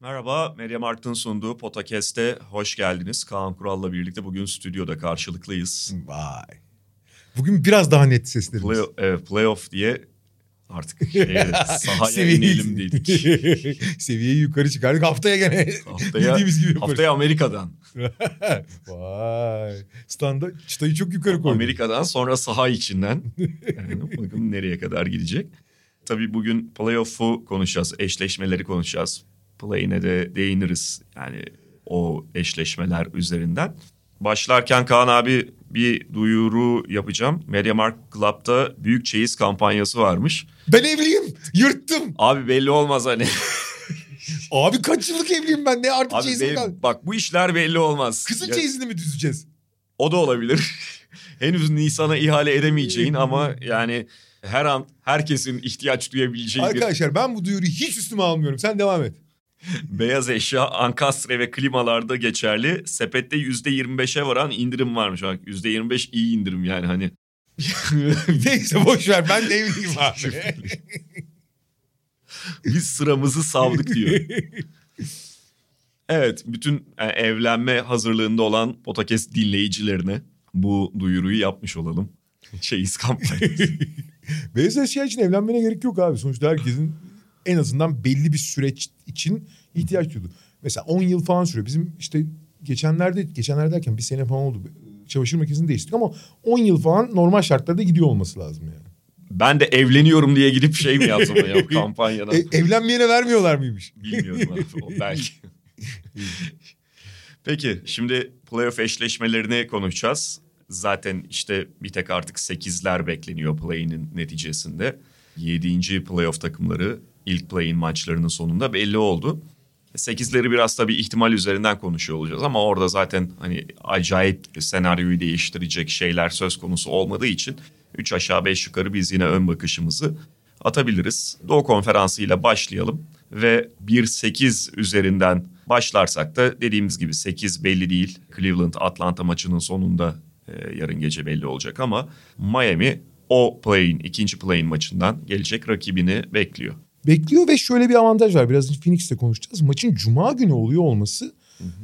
Merhaba, Meryem Art'ın sunduğu Potakest'e hoş geldiniz. Kaan Kural'la birlikte bugün stüdyoda karşılıklıyız. Vay. Bugün biraz daha net seslerimiz. Play, evet, playoff diye artık şeye, sahaya Seviyeyi- inelim dedik. Seviyeyi yukarı çıkardık. Haftaya gene Haftaya, bildiğimiz gibi haftaya Amerika'dan. Vay. Standa çıtayı çok yukarı koyduk. Amerika'dan sonra saha içinden. Yani bakalım nereye kadar gidecek. Tabii bugün playoff'u konuşacağız, eşleşmeleri konuşacağız. Play'ine de değiniriz. Yani o eşleşmeler üzerinden. Başlarken Kaan abi bir duyuru yapacağım. MediaMarkt Club'da büyük çeyiz kampanyası varmış. Ben evliyim. Yırttım. Abi belli olmaz hani. Abi kaç yıllık evliyim ben. Ne artık çeyizim kaldı. bak bu işler belli olmaz. Kızın Ya- çeyizini mi düzeceğiz? O da olabilir. Henüz Nisan'a ihale edemeyeceğin ama yani her an herkesin ihtiyaç duyabileceği bir Arkadaşlar ben bu duyuruyu hiç üstüme almıyorum. Sen devam et. beyaz eşya ankastre ve klimalarda geçerli. Sepette %25'e varan indirim varmış. Bak %25 iyi indirim yani hani. Neyse boş ver. Ben de evliyim abi. Biz sıramızı savdık diyor. Evet bütün yani evlenme hazırlığında olan Potakes dinleyicilerine bu duyuruyu yapmış olalım. Çeyiz kampanyası. Beyaz eşya için evlenmene gerek yok abi. Sonuçta herkesin en azından belli bir süreç için ihtiyaç duydu. Mesela 10 yıl falan sürüyor. Bizim işte geçenlerde, geçenlerde derken bir sene falan oldu. Çamaşır makinesini değiştirdik ama 10 yıl falan normal şartlarda gidiyor olması lazım yani. ben de evleniyorum diye gidip şey mi yapsam ya o kampanyadan? E, evlenmeyene vermiyorlar mıymış? Bilmiyorum abi belki. Peki şimdi playoff eşleşmelerini konuşacağız. Zaten işte bir tek artık 8'ler bekleniyor play'inin neticesinde. 7. playoff takımları ilk play'in maçlarının sonunda belli oldu. 8'leri biraz tabii ihtimal üzerinden konuşuyor olacağız ama orada zaten hani acayip senaryoyu değiştirecek şeyler söz konusu olmadığı için 3 aşağı 5 yukarı biz yine ön bakışımızı atabiliriz. Doğu Konferansı ile başlayalım ve 1-8 üzerinden başlarsak da dediğimiz gibi 8 belli değil. Cleveland Atlanta maçının sonunda e, yarın gece belli olacak ama Miami o play'in ikinci play'in maçından gelecek rakibini bekliyor. Bekliyor ve şöyle bir avantaj var. Biraz Phoenix'te konuşacağız. Maçın cuma günü oluyor olması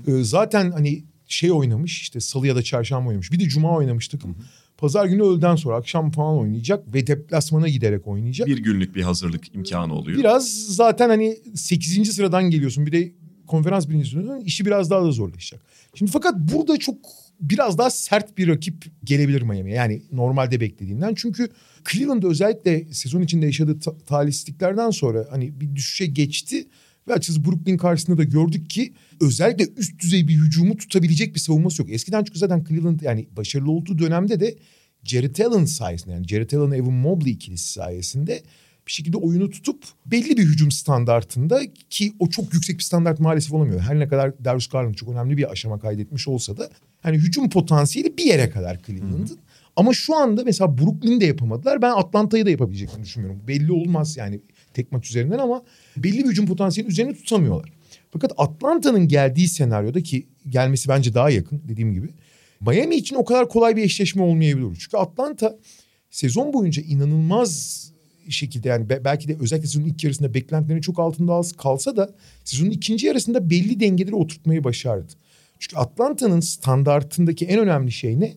e, zaten hani şey oynamış işte salı ya da çarşamba oynamış. Bir de cuma oynamış takım. Pazar günü öğleden sonra akşam falan oynayacak ve deplasmana giderek oynayacak. Bir günlük bir hazırlık imkanı oluyor. Biraz zaten hani 8. sıradan geliyorsun. Bir de konferans oluyorsun. işi biraz daha da zorlaşacak. Şimdi fakat burada çok biraz daha sert bir rakip gelebilir Miami. Yani normalde beklediğinden. Çünkü Cleveland özellikle sezon içinde yaşadığı ta- talihsizliklerden sonra hani bir düşüşe geçti. Ve açıkçası Brooklyn karşısında da gördük ki özellikle üst düzey bir hücumu tutabilecek bir savunması yok. Eskiden çünkü zaten Cleveland yani başarılı olduğu dönemde de Jared Allen sayesinde yani Jared Allen Evan Mobley ikilisi sayesinde bir şekilde oyunu tutup belli bir hücum standartında ki o çok yüksek bir standart maalesef olamıyor. Her ne kadar Darius Garland çok önemli bir aşama kaydetmiş olsa da hani hücum potansiyeli bir yere kadar Cleveland'ın. Ama şu anda mesela Brooklyn'de yapamadılar. Ben Atlanta'yı da yapabileceklerini düşünmüyorum. Belli olmaz yani tek maç üzerinden ama belli bir hücum potansiyeli üzerine tutamıyorlar. Fakat Atlanta'nın geldiği senaryoda ki gelmesi bence daha yakın dediğim gibi. Miami için o kadar kolay bir eşleşme olmayabilir. Çünkü Atlanta sezon boyunca inanılmaz şekilde yani be- belki de özellikle sezonun ilk yarısında beklentilerin çok altında kalsa da sezonun ikinci yarısında belli dengeleri oturtmayı başardı. Çünkü Atlanta'nın standartındaki en önemli şey ne?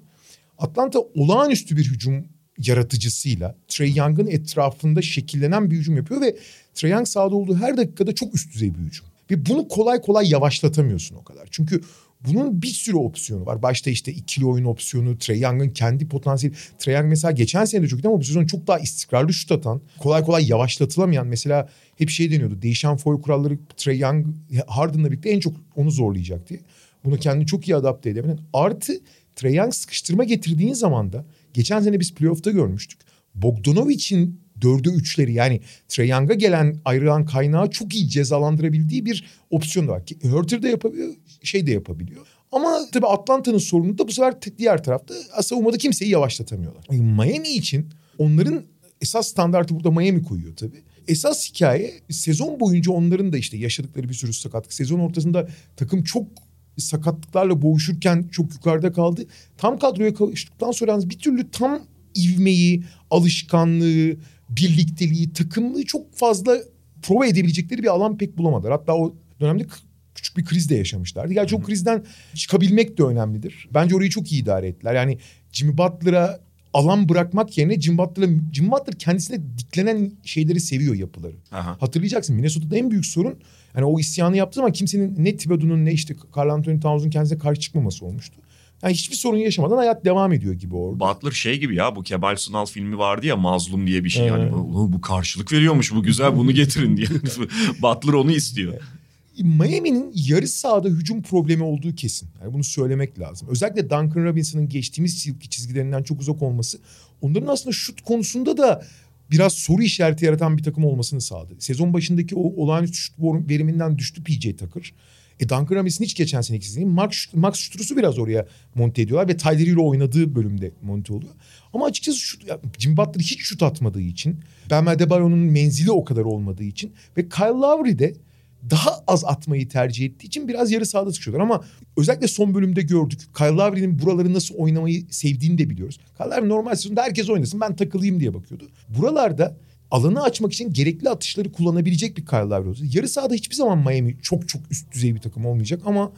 Atlanta olağanüstü bir hücum yaratıcısıyla Trey Young'ın etrafında şekillenen bir hücum yapıyor ve Trey Young sahada olduğu her dakikada çok üst düzey bir hücum. Ve bunu kolay kolay yavaşlatamıyorsun o kadar. Çünkü bunun bir sürü opsiyonu var. Başta işte ikili oyun opsiyonu, Trey Young'ın kendi potansiyeli. Trey Young mesela geçen sene de çok iyiydi ama bu sezon çok daha istikrarlı şut atan, kolay kolay yavaşlatılamayan. Mesela hep şey deniyordu. Değişen foul kuralları Trey Young Harden'la birlikte en çok onu zorlayacak diye. Bunu kendini çok iyi adapte edebilen. Artı Trey Young sıkıştırma getirdiğin zaman da geçen sene biz playoff'ta görmüştük. Bogdanovic'in dörde üçleri yani Trey Young'a gelen ayrılan kaynağı çok iyi cezalandırabildiği bir opsiyon da var. Hurter de yapabiliyor, şey de yapabiliyor. Ama tabii Atlanta'nın sorunu da bu sefer diğer tarafta savunmada kimseyi yavaşlatamıyorlar. Miami için onların esas standartı burada Miami koyuyor tabii. Esas hikaye sezon boyunca onların da işte yaşadıkları bir sürü sakatlık. Sezon ortasında takım çok sakatlıklarla boğuşurken çok yukarıda kaldı. Tam kadroya kavuştuktan sonra bir türlü tam ivmeyi, alışkanlığı, birlikteliği, takımlığı çok fazla prova edebilecekleri bir alan pek bulamadılar. Hatta o dönemde küçük bir kriz de yaşamışlardı. Gerçi o krizden çıkabilmek de önemlidir. Bence orayı çok iyi idare ettiler. Yani Jimmy Butler'a alan bırakmak yerine Jim Butler'a Jim Butler kendisine diklenen şeyleri seviyor yapıları. Aha. Hatırlayacaksın Minnesota'da en büyük sorun yani o isyanı yaptığı zaman kimsenin ne Thibodeau'nun ne işte Carl Anthony Towns'un kendisine karşı çıkmaması olmuştu. Yani hiçbir sorun yaşamadan hayat devam ediyor gibi orada. Butler şey gibi ya bu Kemal Sunal filmi vardı ya Mazlum diye bir şey. Yani bu, bu karşılık veriyormuş bu güzel bunu getirin diye. Butler onu istiyor. Miami'nin yarı sahada hücum problemi olduğu kesin. Yani bunu söylemek lazım. Özellikle Duncan Robinson'ın geçtiğimiz yılki çizgilerinden çok uzak olması onların aslında şut konusunda da biraz soru işareti yaratan bir takım olmasını sağladı. Sezon başındaki o olağanüstü şut veriminden düştü PJ Tucker. E Duncan Robinson'ın hiç geçen seneki değil. Max, Max Struz'u biraz oraya monte ediyorlar ve Tyler Hero oynadığı bölümde monte oluyor. Ama açıkçası şut, Jim Butler hiç şut atmadığı için, Bam Adebayo'nun menzili o kadar olmadığı için ve Kyle Lowry de daha az atmayı tercih ettiği için biraz yarı sahada sıkışıyorlar. Ama özellikle son bölümde gördük. Kyle Lowry'nin buraları nasıl oynamayı sevdiğini de biliyoruz. Kyle Lowry normal sezonda herkes oynasın ben takılayım diye bakıyordu. Buralarda alanı açmak için gerekli atışları kullanabilecek bir Kyle Lowry oldu. Yarı sahada hiçbir zaman Miami çok çok üst düzey bir takım olmayacak ama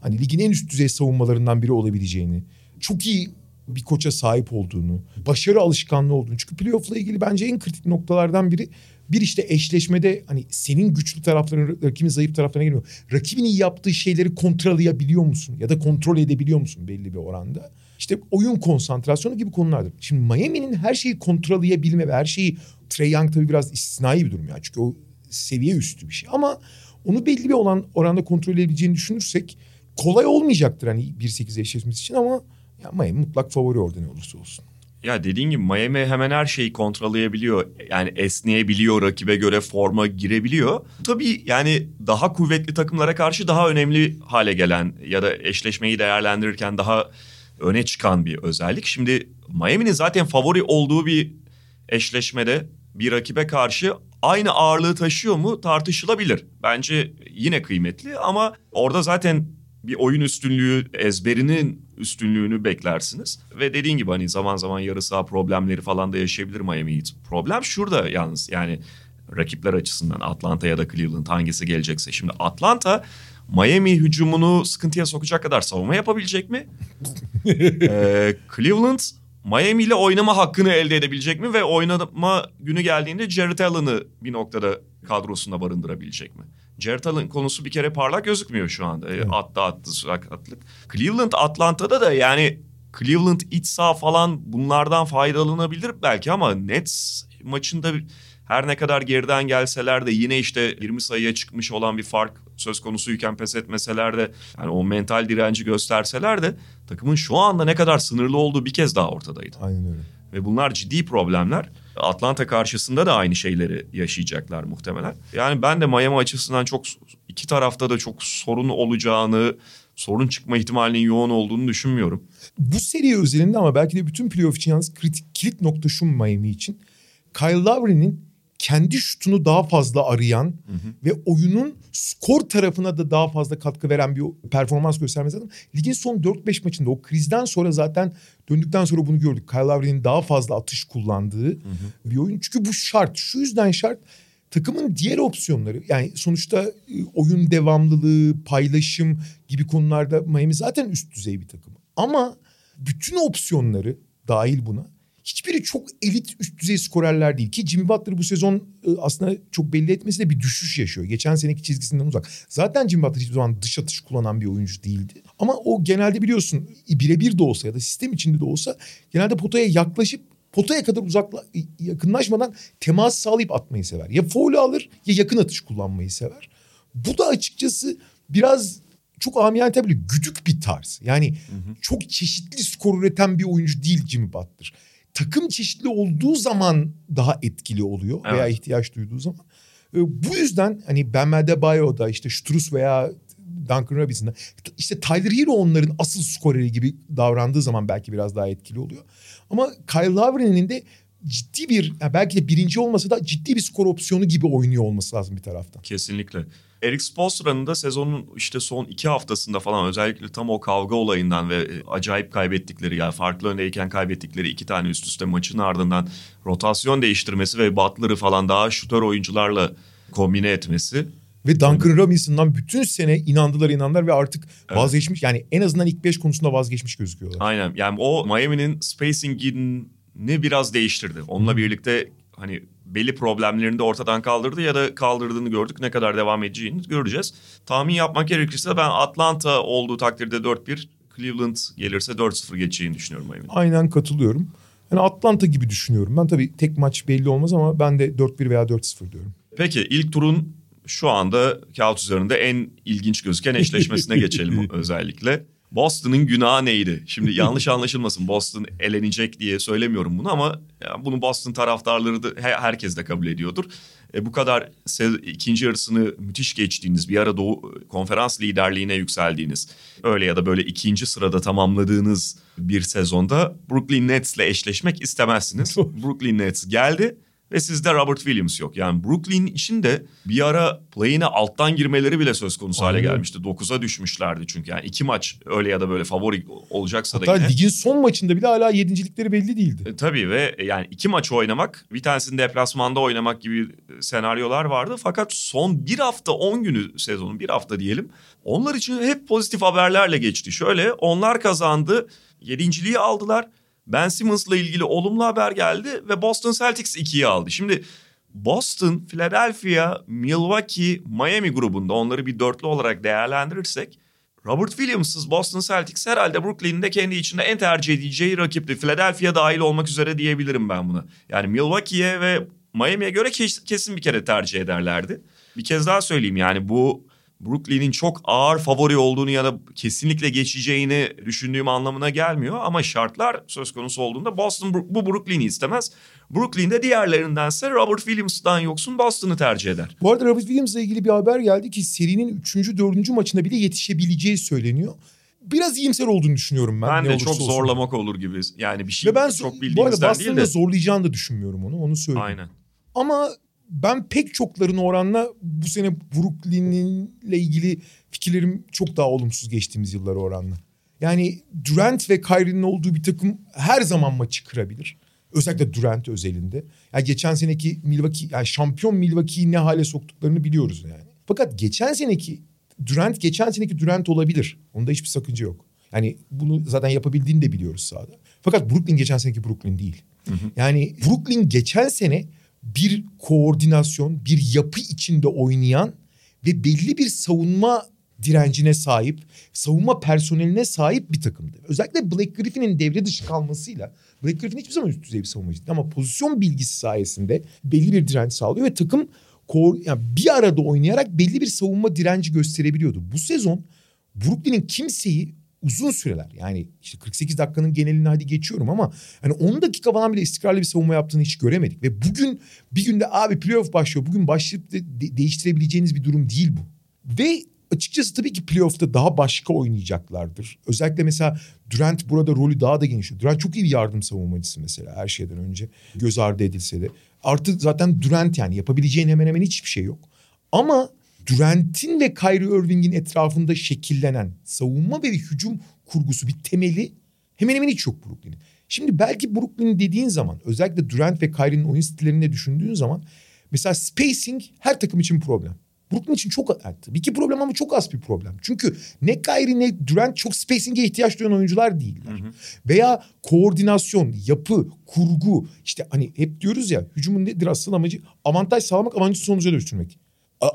hani ligin en üst düzey savunmalarından biri olabileceğini, çok iyi bir koça sahip olduğunu, başarı alışkanlığı olduğunu. Çünkü playoff'la ilgili bence en kritik noktalardan biri bir işte eşleşmede hani senin güçlü tarafların rakibin zayıf taraflarına geliyor. Rakibin iyi yaptığı şeyleri kontrollayabiliyor musun? Ya da kontrol edebiliyor musun belli bir oranda? İşte oyun konsantrasyonu gibi konulardır. Şimdi Miami'nin her şeyi kontrolleyebilme ve her şeyi Trey Young tabii biraz istisnai bir durum ya. Çünkü o seviye üstü bir şey. Ama onu belli bir olan oranda kontrol edebileceğini düşünürsek kolay olmayacaktır hani 1-8 eşleşmesi için ama ya Miami mutlak favori orada ne olursa olsun. Ya dediğin gibi Miami hemen her şeyi kontrolleyebiliyor. Yani esneyebiliyor, rakibe göre forma girebiliyor. Tabii yani daha kuvvetli takımlara karşı daha önemli hale gelen ya da eşleşmeyi değerlendirirken daha öne çıkan bir özellik. Şimdi Miami'nin zaten favori olduğu bir eşleşmede bir rakibe karşı aynı ağırlığı taşıyor mu tartışılabilir. Bence yine kıymetli ama orada zaten bir oyun üstünlüğü ezberinin üstünlüğünü beklersiniz. Ve dediğin gibi hani zaman zaman yarı saha problemleri falan da yaşayabilir Miami Heat. Problem şurada yalnız yani rakipler açısından Atlanta ya da Cleveland hangisi gelecekse. Şimdi Atlanta Miami hücumunu sıkıntıya sokacak kadar savunma yapabilecek mi? ee, Cleveland Miami ile oynama hakkını elde edebilecek mi ve oynama günü geldiğinde Jared Allen'ı bir noktada kadrosunda barındırabilecek mi? Jared Allen konusu bir kere parlak gözükmüyor şu anda. Evet. Attı attı sakatlık. Cleveland Atlanta'da da yani Cleveland iç saha falan bunlardan faydalanabilir belki ama Nets maçında her ne kadar geriden gelseler de yine işte 20 sayıya çıkmış olan bir fark söz konusuyken pes etmeseler de yani o mental direnci gösterseler de takımın şu anda ne kadar sınırlı olduğu bir kez daha ortadaydı. Aynen öyle. Ve bunlar ciddi problemler. Atlanta karşısında da aynı şeyleri yaşayacaklar muhtemelen. Yani ben de Miami açısından çok iki tarafta da çok sorun olacağını, sorun çıkma ihtimalinin yoğun olduğunu düşünmüyorum. Bu seri özelinde ama belki de bütün playoff için yalnız kritik kilit nokta şu Miami için. Kyle Lowry'nin kendi şutunu daha fazla arayan hı hı. ve oyunun skor tarafına da daha fazla katkı veren bir performans göstermesi lazım. Ligin son 4-5 maçında o krizden sonra zaten döndükten sonra bunu gördük. Kyle Lowry'nin daha fazla atış kullandığı hı hı. bir oyun. Çünkü bu şart. Şu yüzden şart takımın diğer opsiyonları yani sonuçta e, oyun devamlılığı, paylaşım gibi konularda Miami zaten üst düzey bir takım. Ama bütün opsiyonları dahil buna hiçbiri çok elit üst düzey skorerler değil. Ki Jimmy Butler bu sezon e, aslında çok belli etmesi de bir düşüş yaşıyor. Geçen seneki çizgisinden uzak. Zaten Jimmy Butler hiçbir zaman dış atış kullanan bir oyuncu değildi. Ama o genelde biliyorsun birebir de olsa ya da sistem içinde de olsa genelde potaya yaklaşıp potaya kadar uzakla yakınlaşmadan temas sağlayıp atmayı sever. Ya foul alır ya yakın atış kullanmayı sever. Bu da açıkçası biraz çok amiyane tabii güdük bir tarz. Yani hı hı. çok çeşitli skor üreten bir oyuncu değil Jimmy Butler takım çeşitli olduğu zaman daha etkili oluyor evet. veya ihtiyaç duyduğu zaman. Ee, bu yüzden hani Ben Adebayo'da işte Strus veya Duncan Robinson'dan. İşte Tyler Hero onların asıl skoreri gibi davrandığı zaman belki biraz daha etkili oluyor. Ama Kyle Lowry'nin de ciddi bir belki de birinci olmasa da ciddi bir skor opsiyonu gibi oynuyor olması lazım bir taraftan. Kesinlikle. Eric Spoelstra'nın da sezonun işte son iki haftasında falan özellikle tam o kavga olayından ve e, acayip kaybettikleri yani farklı öndeyken kaybettikleri iki tane üst üste maçın ardından rotasyon değiştirmesi ve Butler'ı falan daha şutör oyuncularla kombine etmesi. Ve Duncan Robinson'dan bütün sene inandılar inandılar ve artık Evet. vazgeçmiş. Yani en azından ilk beş konusunda vazgeçmiş gözüküyorlar. Aynen yani o Miami'nin spacing'ini biraz değiştirdi. Onunla birlikte hani belli problemlerini de ortadan kaldırdı ya da kaldırdığını gördük. Ne kadar devam edeceğini göreceğiz. Tahmin yapmak gerekirse ben Atlanta olduğu takdirde 4-1, Cleveland gelirse 4-0 geçeceğini düşünüyorum Miami'nin. Aynen katılıyorum. Yani Atlanta gibi düşünüyorum. Ben tabii tek maç belli olmaz ama ben de 4-1 veya 4-0 diyorum. Peki ilk turun şu anda kağıt üzerinde en ilginç gözüken eşleşmesine geçelim özellikle. Boston'ın günahı neydi? Şimdi yanlış anlaşılmasın Boston elenecek diye söylemiyorum bunu ama bunu Boston taraftarları da he- herkes de kabul ediyordur. E, bu kadar ikinci yarısını müthiş geçtiğiniz bir ara doğu konferans liderliğine yükseldiğiniz öyle ya da böyle ikinci sırada tamamladığınız bir sezonda Brooklyn Nets'le eşleşmek istemezsiniz. Brooklyn Nets geldi ve sizde Robert Williams yok. Yani Brooklyn için de bir ara play'ine alttan girmeleri bile söz konusu hale Aynen. gelmişti. 9'a düşmüşlerdi çünkü. Yani iki maç öyle ya da böyle favori olacaksa da Hatta yine. ligin son maçında bile hala yedincilikleri belli değildi. E, tabii ve yani iki maç oynamak, bir tanesini deplasmanda oynamak gibi e, senaryolar vardı. Fakat son bir hafta, on günü sezonun bir hafta diyelim. Onlar için hep pozitif haberlerle geçti. Şöyle onlar kazandı, yedinciliği aldılar. Ben Simmons'la ilgili olumlu haber geldi ve Boston Celtics ikiyi aldı. Şimdi Boston, Philadelphia, Milwaukee, Miami grubunda onları bir dörtlü olarak değerlendirirsek Robert Williams'ız Boston Celtics herhalde Brooklyn'in de kendi içinde en tercih edeceği rakipti. Philadelphia dahil olmak üzere diyebilirim ben buna. Yani Milwaukee'ye ve Miami'ye göre kes- kesin bir kere tercih ederlerdi. Bir kez daha söyleyeyim yani bu Brooklyn'in çok ağır favori olduğunu ya da kesinlikle geçeceğini düşündüğüm anlamına gelmiyor. Ama şartlar söz konusu olduğunda Boston bu bu Brooklyn'i istemez. Brooklyn de diğerlerindense Robert Williams'dan yoksun Boston'ı tercih eder. Bu arada Robert Williams'la ilgili bir haber geldi ki serinin 3. 4. maçında bile yetişebileceği söyleniyor. Biraz iyimser olduğunu düşünüyorum ben. Ben de çok olsun. zorlamak olur gibi. Yani bir şey Ve ben çok bu arada bildiğimizden değil de. zorlayacağını da düşünmüyorum onu. Onu söyleyeyim. Aynen. Ama ben pek çokların oranla bu sene Brooklyn'le ilgili fikirlerim çok daha olumsuz geçtiğimiz yıllara oranla. Yani Durant ve Kyrie'nin olduğu bir takım her zaman maçı kırabilir. Özellikle Durant özelinde. Yani geçen seneki Milwaukee, yani şampiyon Milwaukee'yi ne hale soktuklarını biliyoruz yani. Fakat geçen seneki Durant geçen seneki Durant olabilir. Onda hiçbir sakınca yok. Yani bunu zaten yapabildiğini de biliyoruz sahada. Fakat Brooklyn geçen seneki Brooklyn değil. Yani Brooklyn geçen sene bir koordinasyon, bir yapı içinde oynayan ve belli bir savunma direncine sahip, savunma personeline sahip bir takımdı. Özellikle Blake Griffin'in devre dışı kalmasıyla Blake Griffin hiçbir zaman üst düzey bir savunmacı ama pozisyon bilgisi sayesinde belli bir direnç sağlıyor ve takım yani bir arada oynayarak belli bir savunma direnci gösterebiliyordu. Bu sezon Brooklyn'in kimseyi uzun süreler yani işte 48 dakikanın genelini hadi geçiyorum ama hani 10 dakika falan bile istikrarlı bir savunma yaptığını hiç göremedik. Ve bugün bir günde abi playoff başlıyor bugün başlayıp de, de- değiştirebileceğiniz bir durum değil bu. Ve açıkçası tabii ki playoff'ta daha başka oynayacaklardır. Özellikle mesela Durant burada rolü daha da genişliyor. Durant çok iyi bir yardım savunmacısı mesela her şeyden önce göz ardı edilse de. Artık zaten Durant yani yapabileceğin hemen hemen hiçbir şey yok. Ama Durant'in ve Kyrie Irving'in etrafında şekillenen savunma ve hücum kurgusu bir temeli hemen hemen hiç yok Brooklyn'in. Şimdi belki Brooklyn dediğin zaman özellikle Durant ve Kyrie'nin oyun stillerini düşündüğün zaman mesela spacing her takım için problem. Brooklyn için çok yani tabii ki problem ama çok az bir problem. Çünkü ne Kyrie ne Durant çok spacing'e ihtiyaç duyan oyuncular değiller. Veya koordinasyon, yapı, kurgu işte hani hep diyoruz ya hücumun nedir asıl amacı? Avantaj sağlamak, avantajı sonuca dönüştürmek.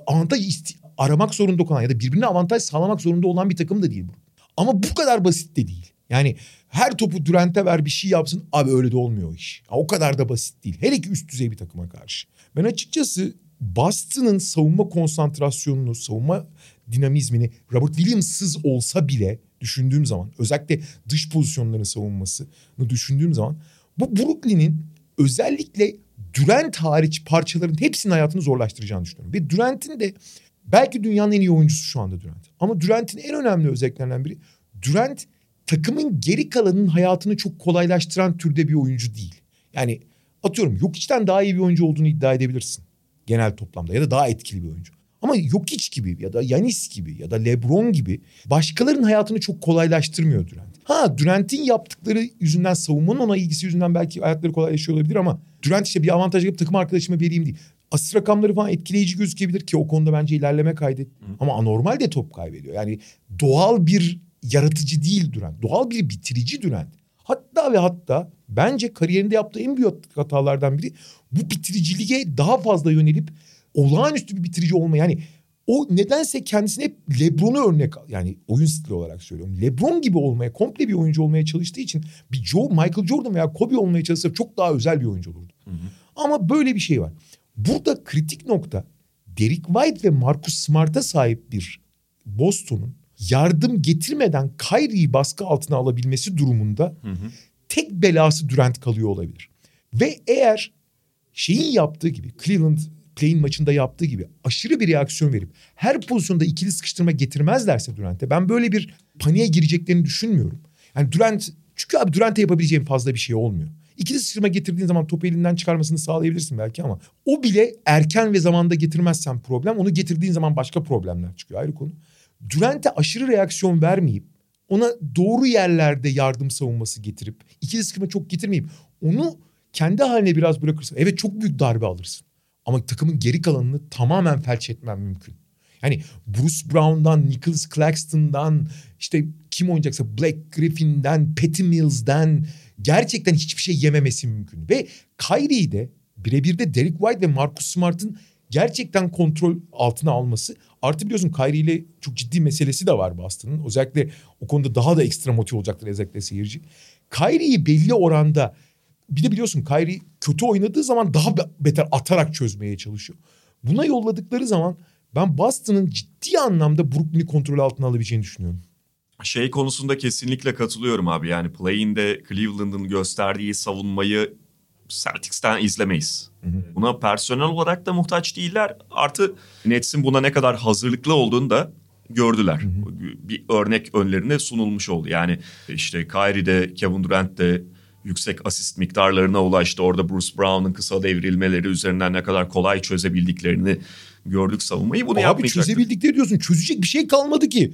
Avantaj aramak zorunda olan ya da birbirine avantaj sağlamak zorunda olan bir takım da değil bu. Ama bu kadar basit de değil. Yani her topu Durant'e ver bir şey yapsın. Abi öyle de olmuyor iş. Ya o kadar da basit değil. Hele ki üst düzey bir takıma karşı. Ben açıkçası Boston'ın savunma konsantrasyonunu, savunma dinamizmini Robert Williams'sız olsa bile düşündüğüm zaman özellikle dış pozisyonların savunmasını düşündüğüm zaman bu Brooklyn'in özellikle Durant hariç parçaların hepsinin hayatını zorlaştıracağını düşünüyorum. Ve Durant'in de Belki dünyanın en iyi oyuncusu şu anda Durant. Ama Durant'in en önemli özelliklerinden biri Durant takımın geri kalanının hayatını çok kolaylaştıran türde bir oyuncu değil. Yani atıyorum yok içten daha iyi bir oyuncu olduğunu iddia edebilirsin. Genel toplamda ya da daha etkili bir oyuncu. Ama Jokic gibi ya da Yanis gibi ya da LeBron gibi başkalarının hayatını çok kolaylaştırmıyor Durant. Ha Durant'in yaptıkları yüzünden savunmanın ona ilgisi yüzünden belki hayatları kolaylaşıyor olabilir ama Durant işte bir avantaj yapıp takım arkadaşıma vereyim değil. Asist rakamları falan etkileyici gözükebilir ki o konuda bence ilerleme kaydetti. Ama anormal de top kaybediyor. Yani doğal bir yaratıcı değil Durant. Doğal bir bitirici Durant. Hatta ve hatta bence kariyerinde yaptığı en büyük hatalardan biri bu bitiriciliğe daha fazla yönelip olağanüstü bir bitirici olma. Yani o nedense kendisine hep LeBron'u örnek yani oyun stili olarak söylüyorum. LeBron gibi olmaya, komple bir oyuncu olmaya çalıştığı için bir Joe, Michael Jordan veya Kobe olmaya çalışsa çok daha özel bir oyuncu olurdu. Hı hı. Ama böyle bir şey var. Burada kritik nokta Derek White ve Marcus Smart'a sahip bir Boston'un yardım getirmeden Kyrie'yi baskı altına alabilmesi durumunda hı hı. tek belası Durant kalıyor olabilir. Ve eğer şeyin yaptığı gibi Cleveland Play'in maçında yaptığı gibi aşırı bir reaksiyon verip her pozisyonda ikili sıkıştırma getirmezlerse Durant'e ben böyle bir paniğe gireceklerini düşünmüyorum. Yani Durant çünkü abi Durant'e yapabileceğin fazla bir şey olmuyor. İkili sıkıştırma getirdiğin zaman topu elinden çıkarmasını sağlayabilirsin belki ama o bile erken ve zamanda getirmezsen problem. Onu getirdiğin zaman başka problemler çıkıyor ayrı konu. Durant'e aşırı reaksiyon vermeyip ona doğru yerlerde yardım savunması getirip ikili sıkıştırma çok getirmeyip onu kendi haline biraz bırakırsın. Evet çok büyük darbe alırsın. Ama takımın geri kalanını tamamen felç etmem mümkün. Yani Bruce Brown'dan, Nicholas Claxton'dan, işte kim oynayacaksa Black Griffin'den, Patty Mills'den gerçekten hiçbir şey yememesi mümkün. Ve Kyrie'yi de birebir de Derek White ve Marcus Smart'ın gerçekten kontrol altına alması. Artı biliyorsun Kyrie ile çok ciddi meselesi de var Boston'ın. Özellikle o konuda daha da ekstra motive olacaktır özellikle seyirci. Kyrie'yi belli oranda bir de biliyorsun Kyrie kötü oynadığı zaman daha beter atarak çözmeye çalışıyor. Buna yolladıkları zaman ben Boston'ın ciddi anlamda Brooklyn'i kontrol altına alabileceğini düşünüyorum. Şey konusunda kesinlikle katılıyorum abi. Yani play'inde Cleveland'ın gösterdiği savunmayı Celtics'ten izlemeyiz. Hı hı. Buna personel olarak da muhtaç değiller. Artı Nets'in buna ne kadar hazırlıklı olduğunu da gördüler. Hı hı. Bir örnek önlerine sunulmuş oldu. Yani işte Kyrie de Kevin Durant de yüksek asist miktarlarına ulaştı. Orada Bruce Brown'un kısa devrilmeleri üzerinden ne kadar kolay çözebildiklerini gördük savunmayı. Bunu Abi çözebildikleri diyorsun. Çözecek bir şey kalmadı ki.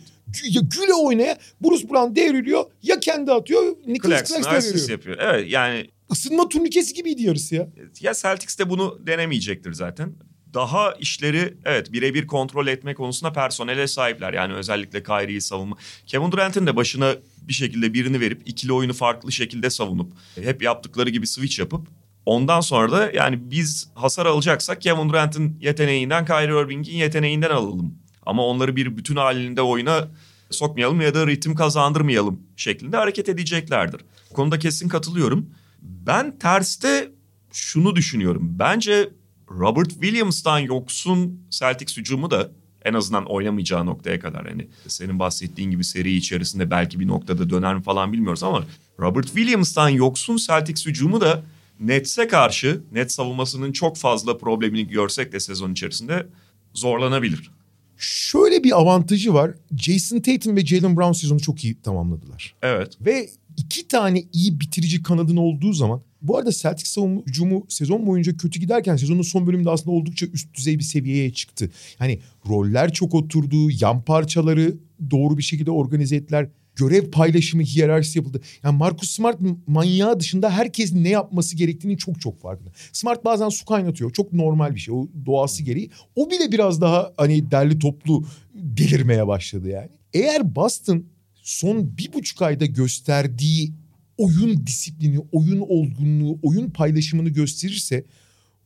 Ya güle oynaya Bruce Brown devriliyor ya kendi atıyor Nicholas Claxton yapıyor. Evet yani. Isınma turnikesi gibiydi yarısı ya. Ya Celtics de bunu denemeyecektir zaten daha işleri evet birebir kontrol etme konusunda personele sahipler. Yani özellikle Kyrie'yi savunma. Kevin Durant'in de başına bir şekilde birini verip ikili oyunu farklı şekilde savunup hep yaptıkları gibi switch yapıp ondan sonra da yani biz hasar alacaksak Kevin Durant'in yeteneğinden Kyrie Irving'in yeteneğinden alalım. Ama onları bir bütün halinde oyuna sokmayalım ya da ritim kazandırmayalım şeklinde hareket edeceklerdir. Bu konuda kesin katılıyorum. Ben terste şunu düşünüyorum. Bence Robert Williams'tan yoksun Celtics hücumu da en azından oynamayacağı noktaya kadar hani senin bahsettiğin gibi seri içerisinde belki bir noktada döner mi falan bilmiyoruz ama Robert Williams'tan yoksun Celtics hücumu da Nets'e karşı net savunmasının çok fazla problemini görsek de sezon içerisinde zorlanabilir. Şöyle bir avantajı var. Jason Tatum ve Jalen Brown sezonu çok iyi tamamladılar. Evet. Ve iki tane iyi bitirici kanadın olduğu zaman bu arada Celtics savunma hücumu sezon boyunca kötü giderken sezonun son bölümünde aslında oldukça üst düzey bir seviyeye çıktı. Yani roller çok oturdu, yan parçaları doğru bir şekilde organize ettiler. Görev paylaşımı hiyerarşisi yapıldı. Yani Marcus Smart manyağı dışında herkes ne yapması gerektiğini çok çok farkında. Smart bazen su kaynatıyor. Çok normal bir şey. O doğası gereği. O bile biraz daha hani derli toplu delirmeye başladı yani. Eğer Boston son bir buçuk ayda gösterdiği oyun disiplini, oyun olgunluğu, oyun paylaşımını gösterirse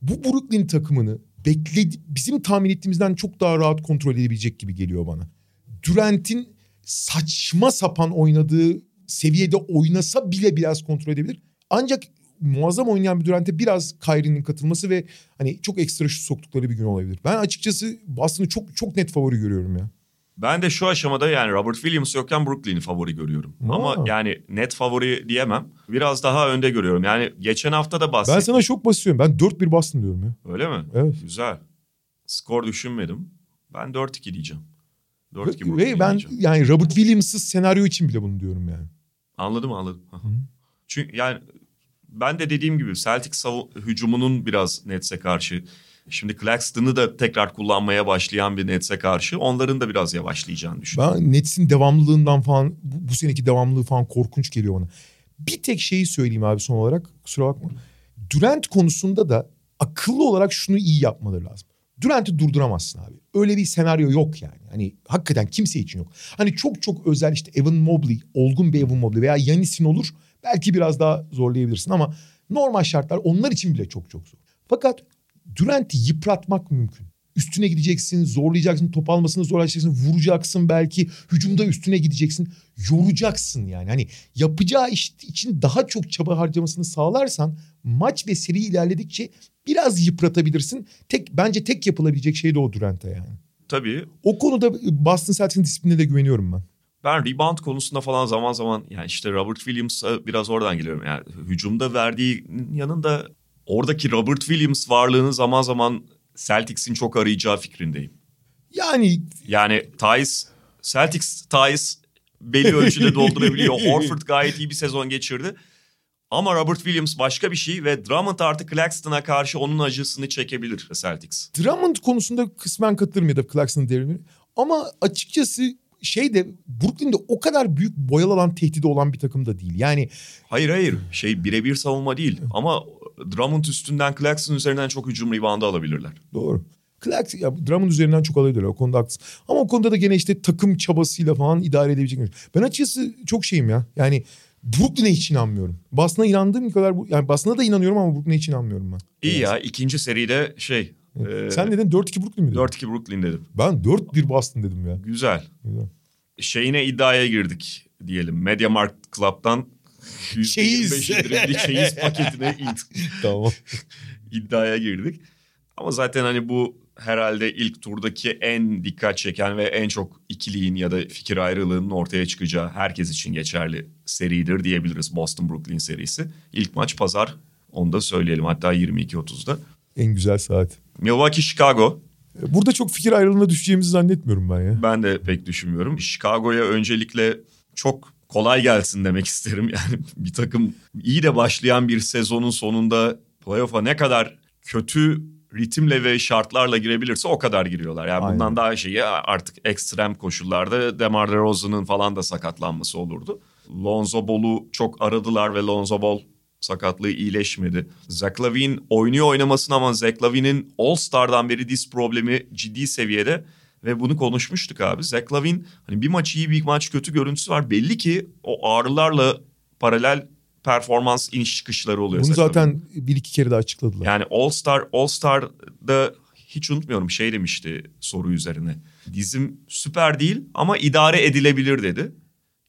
bu Brooklyn takımını bekledi bizim tahmin ettiğimizden çok daha rahat kontrol edebilecek gibi geliyor bana. Durant'in saçma sapan oynadığı seviyede oynasa bile biraz kontrol edebilir. Ancak muazzam oynayan bir Durant'e biraz Kyrie'nin katılması ve hani çok ekstra şu soktukları bir gün olabilir. Ben açıkçası Boston'ı çok çok net favori görüyorum ya. Ben de şu aşamada yani Robert Williams yokken Brooklyn'i favori görüyorum. Aa. Ama yani net favori diyemem. Biraz daha önde görüyorum. Yani geçen hafta da bahsettim. Ben sana çok basıyorum. Ben 4-1 Boston diyorum ya. Öyle mi? Evet. Güzel. Skor düşünmedim. Ben 4-2 diyeceğim. 4-2 Brooklyn Ve ben diyeceğim. yani Robert Williams'ız senaryo için bile bunu diyorum yani. Anladım anladım. Hı hı. Çünkü yani ben de dediğim gibi Celtics hücumunun biraz Nets'e karşı şimdi Claxton'ı da tekrar kullanmaya başlayan bir Nets'e karşı onların da biraz yavaşlayacağını düşünüyorum. Ben Nets'in devamlılığından falan bu, seneki devamlılığı falan korkunç geliyor bana. Bir tek şeyi söyleyeyim abi son olarak kusura bakma. Durant konusunda da akıllı olarak şunu iyi yapmaları lazım. Durant'i durduramazsın abi. Öyle bir senaryo yok yani. Hani hakikaten kimse için yok. Hani çok çok özel işte Evan Mobley, olgun bir Evan Mobley veya Yanis'in olur. Belki biraz daha zorlayabilirsin ama normal şartlar onlar için bile çok çok zor. Fakat Durant'i yıpratmak mümkün. Üstüne gideceksin, zorlayacaksın, top almasını zorlayacaksın, vuracaksın belki. Hücumda üstüne gideceksin, yoracaksın yani. Hani yapacağı iş için daha çok çaba harcamasını sağlarsan maç ve seri ilerledikçe biraz yıpratabilirsin. Tek bence tek yapılabilecek şey de o Durant'a yani. Tabii O konuda Boston Celtics'in disiplinine de güveniyorum ben. ben rebound konusunda falan zaman zaman yani işte Robert Williams'a biraz oradan geliyorum. Yani hücumda verdiği yanında oradaki Robert Williams varlığını zaman zaman Celtics'in çok arayacağı fikrindeyim. Yani Yani Thais, Celtics Thais belli ölçüde doldurabiliyor. Horford gayet iyi bir sezon geçirdi. Ama Robert Williams başka bir şey ve Drummond artık Claxton'a karşı onun acısını çekebilir Celtics. Drummond konusunda kısmen katılırım ya da Clarkson'ın devrimi. Ama açıkçası şey de Brooklyn'de o kadar büyük boyalı alan tehdidi olan bir takım da değil. Yani Hayır hayır şey birebir savunma değil ama Drummond üstünden Claxton üzerinden çok hücum reboundu alabilirler. Doğru. Clark, ya Drummond üzerinden çok alıyorlar o konuda haklısın. Ama o konuda da gene işte takım çabasıyla falan idare edebilecek. Ben açıkçası çok şeyim ya. Yani Brooklyn'e hiç inanmıyorum. Boston'a inandığım kadar bu- yani Boston'a da inanıyorum ama Brooklyn'e hiç inanmıyorum ben. İyi ya ikinci seride şey e, Sen dedin 4-2 Brooklyn mi dedin? 4-2 Brooklyn dedim. Ben 4-1 Boston dedim ya. Güzel. Güzel. şeyine iddiaya girdik diyelim. MediaMarkt Club'dan Çeyiz. %25 indirimli çeyiz paketine id- Tamam. iddiaya girdik. Ama zaten hani bu herhalde ilk turdaki en dikkat çeken ve en çok ikiliğin ya da fikir ayrılığının ortaya çıkacağı herkes için geçerli seridir diyebiliriz Boston Brooklyn serisi. İlk maç pazar onu da söyleyelim hatta 22.30'da. En güzel saat. Milwaukee Chicago Burada çok fikir ayrılığına düşeceğimizi zannetmiyorum ben ya. Ben de pek düşünmüyorum. Chicago'ya öncelikle çok kolay gelsin demek isterim. Yani bir takım iyi de başlayan bir sezonun sonunda playoff'a ne kadar kötü ritimle ve şartlarla girebilirse o kadar giriyorlar. Yani Aynen. bundan daha şeyi artık ekstrem koşullarda DeMar DeRozan'ın falan da sakatlanması olurdu. Lonzo Ball'u çok aradılar ve Lonzo Ball sakatlığı iyileşmedi. Zach Lavine oynuyor oynamasın ama Zach Lavine'in All-Star'dan beri diz problemi ciddi seviyede ve bunu konuşmuştuk abi. Zach Lavine hani bir maç iyi bir maç kötü görüntüsü var. Belli ki o ağrılarla paralel performans iniş çıkışları oluyor. Bunu zaten bir iki kere de açıkladılar. Yani All Star All Star'da hiç unutmuyorum şey demişti soru üzerine. Dizim süper değil ama idare edilebilir dedi.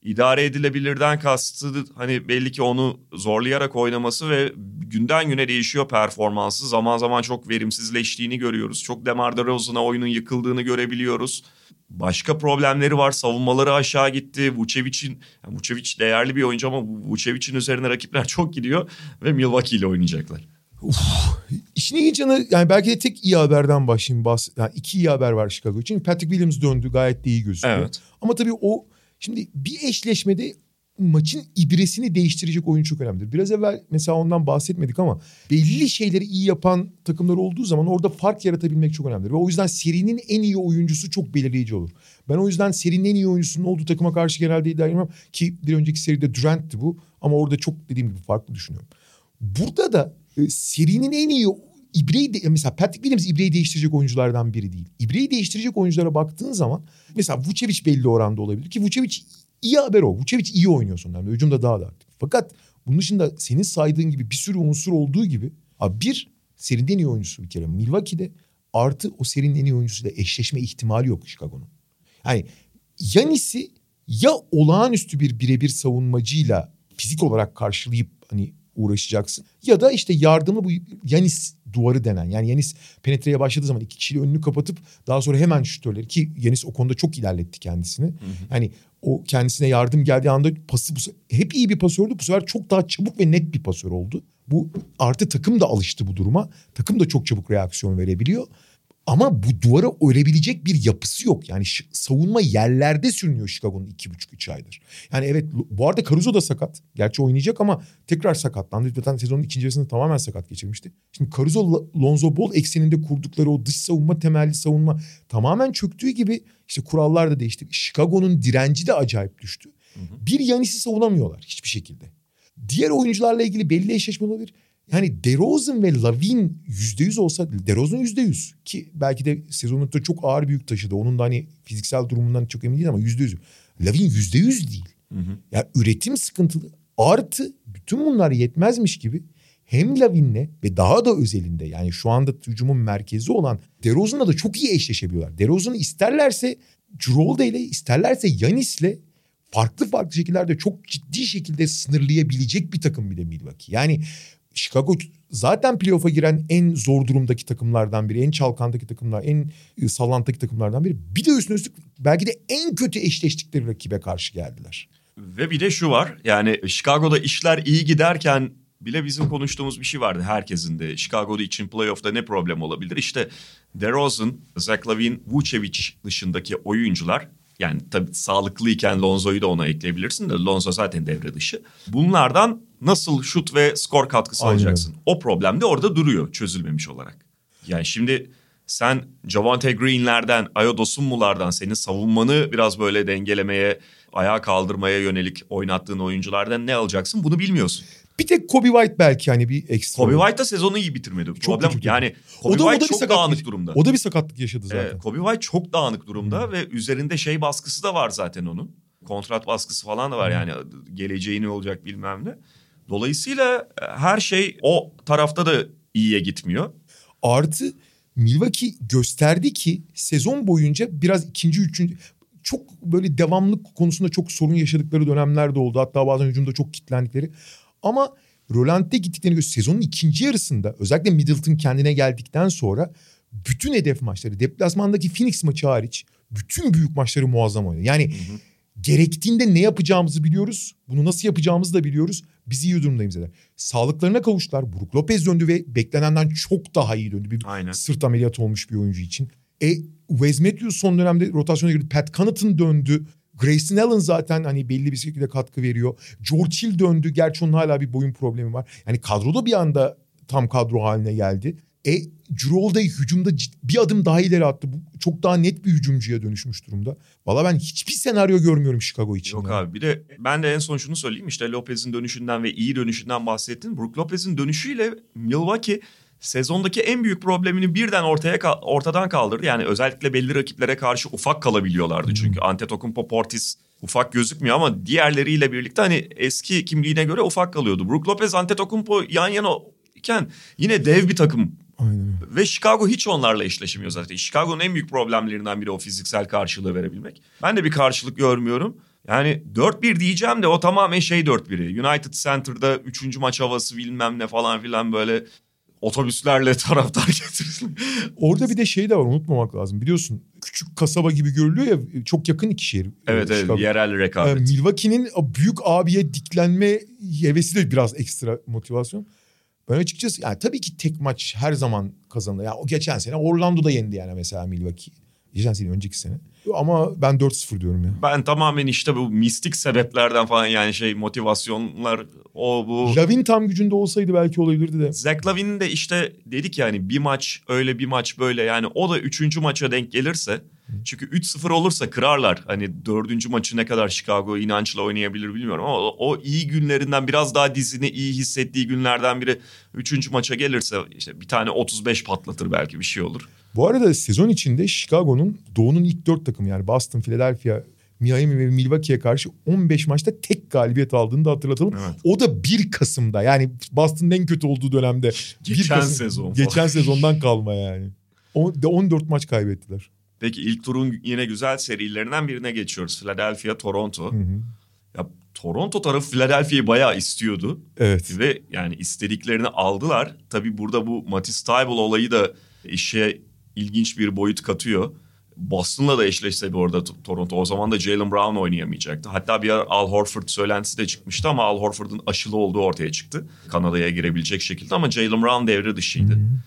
İdare edilebilirden kastı hani belli ki onu zorlayarak oynaması ve günden güne değişiyor performansı. Zaman zaman çok verimsizleştiğini görüyoruz. Çok Demar DeRozan'a oyunun yıkıldığını görebiliyoruz. Başka problemleri var. Savunmaları aşağı gitti. Vucevic'in yani Vucevic değerli bir oyuncu ama Vucevic'in üzerine rakipler çok gidiyor ve Milwaukee ile oynayacaklar. İşin ilginç yanı yani belki de tek iyi haberden başlayayım. Bas, yani iki iyi haber var Chicago için. Patrick Williams döndü gayet de iyi gözüküyor. Evet. Ama tabii o şimdi bir eşleşmede maçın ibresini değiştirecek oyun çok önemlidir. Biraz evvel mesela ondan bahsetmedik ama belli şeyleri iyi yapan takımlar olduğu zaman orada fark yaratabilmek çok önemlidir. Ve o yüzden serinin en iyi oyuncusu çok belirleyici olur. Ben o yüzden serinin en iyi oyuncusunun olduğu takıma karşı genelde iddia etmem ki bir önceki seride Durant'ti bu ama orada çok dediğim gibi farklı düşünüyorum. Burada da e, serinin en iyi ibreyi de, mesela Patrick Williams ibreyi değiştirecek oyunculardan biri değil. İbreyi değiştirecek oyunculara baktığın zaman mesela Vucevic belli oranda olabilir ki Vucevic iyi haber o. Vucevic iyi oynuyor son dönemde. Hücumda daha da aktif. Fakat bunun dışında senin saydığın gibi bir sürü unsur olduğu gibi abi bir serinin en iyi oyuncusu bir kere Milwaukee'de artı o serinin en iyi oyuncusuyla eşleşme ihtimali yok Chicago'nun. Yani Yanis'i ya olağanüstü bir birebir savunmacıyla fizik olarak karşılayıp hani uğraşacaksın. Ya da işte yardımlı bu Yanis duvarı denen. Yani Yanis penetreye başladığı zaman iki kişiyle önünü kapatıp daha sonra hemen şütörleri ki Yanis o konuda çok ilerletti kendisini. Yani o kendisine yardım geldiği anda pası bu hep iyi bir pasördü. Bu sefer çok daha çabuk ve net bir pasör oldu. Bu artı takım da alıştı bu duruma. Takım da çok çabuk reaksiyon verebiliyor. Ama bu duvara örebilecek bir yapısı yok. Yani savunma yerlerde sürünüyor Chicago'nun iki buçuk üç aydır. Yani evet bu arada Caruso da sakat. Gerçi oynayacak ama tekrar sakatlandı. Zaten sezonun ikinci yarısında tamamen sakat geçirmişti. Şimdi Caruso Lonzo Ball ekseninde kurdukları o dış savunma temelli savunma tamamen çöktüğü gibi işte kurallar da değişti. Chicago'nun direnci de acayip düştü. Bir Yanis'i savunamıyorlar hiçbir şekilde. Diğer oyuncularla ilgili belli eşleşme olabilir. Yani DeRozan ve Lavin yüz olsa DeRozan yüz ki belki de sezonunda çok ağır bir yük taşıdı. Onun da hani fiziksel durumundan çok emin değil ama yüzde yüz. Lavin yüzde yüz değil. Ya yani üretim sıkıntılı artı bütün bunlar yetmezmiş gibi hem Lavin'le ve daha da özelinde yani şu anda hücumun merkezi olan DeRozan'la da çok iyi eşleşebiliyorlar. DeRozan'ı isterlerse Cirolde ile isterlerse Yanis'le farklı farklı şekillerde çok ciddi şekilde sınırlayabilecek bir takım bile Milwaukee. Yani Chicago zaten playoff'a giren en zor durumdaki takımlardan biri. En çalkandaki takımlar, en sallantaki takımlardan biri. Bir de üstüne üstlük belki de en kötü eşleştikleri rakibe karşı geldiler. Ve bir de şu var yani Chicago'da işler iyi giderken bile bizim konuştuğumuz bir şey vardı herkesin de. Chicago'da için playoff'ta ne problem olabilir? İşte DeRozan, Zach Lavin, Vucevic dışındaki oyuncular yani tabii sağlıklıyken Lonzo'yu da ona ekleyebilirsin de Lonzo zaten devre dışı. Bunlardan nasıl şut ve skor katkısı Aynen. alacaksın? O problem de orada duruyor çözülmemiş olarak. Yani şimdi sen Javante Green'lerden, Ayo Dosunmu'lardan senin savunmanı biraz böyle dengelemeye, ayağa kaldırmaya yönelik oynattığın oyunculardan ne alacaksın bunu bilmiyorsun. Bir tek Kobe White belki hani bir ekstra. Kobe White da sezonu iyi bitirmedi. Çok Problem yani Kobe o da, White o da çok dağınık durumda. O da bir sakatlık yaşadı zaten. Evet, Kobe White çok dağınık durumda hmm. ve üzerinde şey baskısı da var zaten onun. Kontrat baskısı falan da var hmm. yani geleceği ne olacak bilmem ne. Dolayısıyla e, her şey o tarafta da iyiye gitmiyor. Artı Milwaukee gösterdi ki sezon boyunca biraz ikinci, üçüncü çok böyle devamlık konusunda çok sorun yaşadıkları dönemler de oldu. Hatta bazen hücumda çok kitlendikleri. Ama Roland'de gittiklerini gösteriyor. Sezonun ikinci yarısında özellikle Middleton kendine geldikten sonra bütün hedef maçları deplasmandaki Phoenix maçı hariç bütün büyük maçları muazzam oynadı. Yani hı hı. gerektiğinde ne yapacağımızı biliyoruz. Bunu nasıl yapacağımızı da biliyoruz. Biz iyi durumdayız dedi. Sağlıklarına kavuştular. Brook Lopez döndü ve beklenenden çok daha iyi döndü. Bir Aynen. sırt ameliyatı olmuş bir oyuncu için. E Wes Matthews son dönemde rotasyona girdi. Pat Connaughton döndü. Grayson Allen zaten hani belli bir şekilde katkı veriyor. George Hill döndü. Gerçi onun hala bir boyun problemi var. Yani kadroda bir anda tam kadro haline geldi. E Cirolde hücumda bir adım daha ileri attı. Bu çok daha net bir hücumcuya dönüşmüş durumda. Valla ben hiçbir senaryo görmüyorum Chicago için. Yok yani. abi bir de ben de en son şunu söyleyeyim. işte Lopez'in dönüşünden ve iyi dönüşünden bahsettin. Brook Lopez'in dönüşüyle Milwaukee sezondaki en büyük problemini birden ortaya ortadan kaldırdı. Yani özellikle belli rakiplere karşı ufak kalabiliyorlardı hmm. çünkü. Antetokounmpo, Portis ufak gözükmüyor ama diğerleriyle birlikte hani eski kimliğine göre ufak kalıyordu. Brook Lopez, Antetokounmpo yan yana iken yine dev bir takım. Aynen. Ve Chicago hiç onlarla eşleşemiyor zaten. Chicago'nun en büyük problemlerinden biri o fiziksel karşılığı verebilmek. Ben de bir karşılık görmüyorum. Yani 4-1 diyeceğim de o tamamen şey 4-1'i. United Center'da 3. maç havası bilmem ne falan filan böyle otobüslerle taraftar getirildi. Orada bir de şey de var unutmamak lazım. Biliyorsun küçük kasaba gibi görülüyor ya çok yakın iki şehir. Evet evet yerel rekabet. Yani Milwaukee'nin büyük abiye diklenme hevesi de biraz ekstra motivasyon. Ben açıkçası yani tabii ki tek maç her zaman kazanılır. Yani o geçen sene Orlando'da yendi yani mesela Milwaukee. Geçen sene önceki sene. Ama ben 4-0 diyorum ya. Ben tamamen işte bu mistik sebeplerden falan yani şey motivasyonlar o bu. Lavin tam gücünde olsaydı belki olabilirdi de. Zach Lavin'in de işte dedik yani bir maç öyle bir maç böyle yani o da üçüncü maça denk gelirse. Çünkü 3-0 olursa kırarlar. Hani dördüncü maçı ne kadar Chicago inançla oynayabilir bilmiyorum ama o, iyi günlerinden biraz daha dizini iyi hissettiği günlerden biri üçüncü maça gelirse işte bir tane 35 patlatır belki bir şey olur. Bu arada sezon içinde Chicago'nun Doğu'nun ilk dört takımı yani Boston, Philadelphia, Miami ve Milwaukee'ye karşı 15 maçta tek galibiyet aldığını da hatırlatalım. Evet. O da 1 Kasım'da yani Boston'ın en kötü olduğu dönemde. Geçen Kasım, sezon. Geçen sezondan kalma yani. O, 14 maç kaybettiler. Peki ilk turun yine güzel serilerinden birine geçiyoruz. Philadelphia, Toronto. Hı hı. Ya Toronto tarafı Philadelphia'yı bayağı istiyordu. Evet. Ve yani istediklerini aldılar. Tabii burada bu Matisse Tybal olayı da işe ilginç bir boyut katıyor. Boston'la da eşleşse bir orada Toronto. O zaman da Jalen Brown oynayamayacaktı. Hatta bir ara Al Horford söylentisi de çıkmıştı ama Al Horford'un aşılı olduğu ortaya çıktı. Kanada'ya girebilecek şekilde ama Jalen Brown devre dışıydı. Hmm.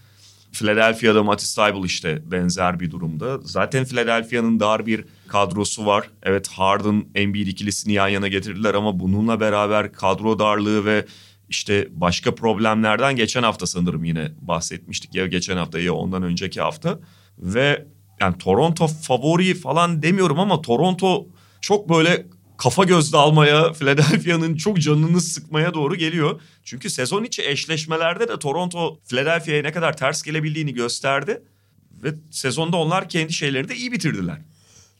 Philadelphia'da Matisse Thybulle işte benzer bir durumda. Zaten Philadelphia'nın dar bir kadrosu var. Evet Harden Embiid ikilisini yan yana getirdiler ama bununla beraber kadro darlığı ve işte başka problemlerden geçen hafta sanırım yine bahsetmiştik ya geçen hafta ya ondan önceki hafta ve yani Toronto favori falan demiyorum ama Toronto çok böyle kafa gözde almaya, Philadelphia'nın çok canını sıkmaya doğru geliyor. Çünkü sezon içi eşleşmelerde de Toronto Philadelphia'ya ne kadar ters gelebildiğini gösterdi. Ve sezonda onlar kendi şeyleri de iyi bitirdiler.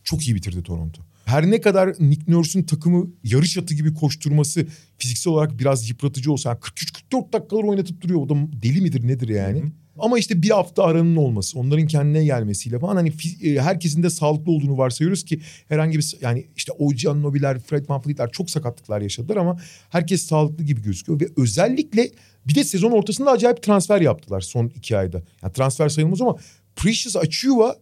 Çok iyi bitirdi Toronto. Her ne kadar Nick Nurse'un takımı yarış atı gibi koşturması fiziksel olarak biraz yıpratıcı olsa yani 43-44 dakikalar oynatıp duruyor. O da deli midir nedir yani. Hı hı. Ama işte bir hafta aranın olması, onların kendine gelmesiyle falan hani e, herkesin de sağlıklı olduğunu varsayıyoruz ki herhangi bir yani işte OG Anunobiler, Fred VanVleet'ler çok sakatlıklar yaşadılar ama herkes sağlıklı gibi gözüküyor ve özellikle bir de sezon ortasında acayip transfer yaptılar son iki ayda. Yani transfer sayılmaz ama Precious Achiuwa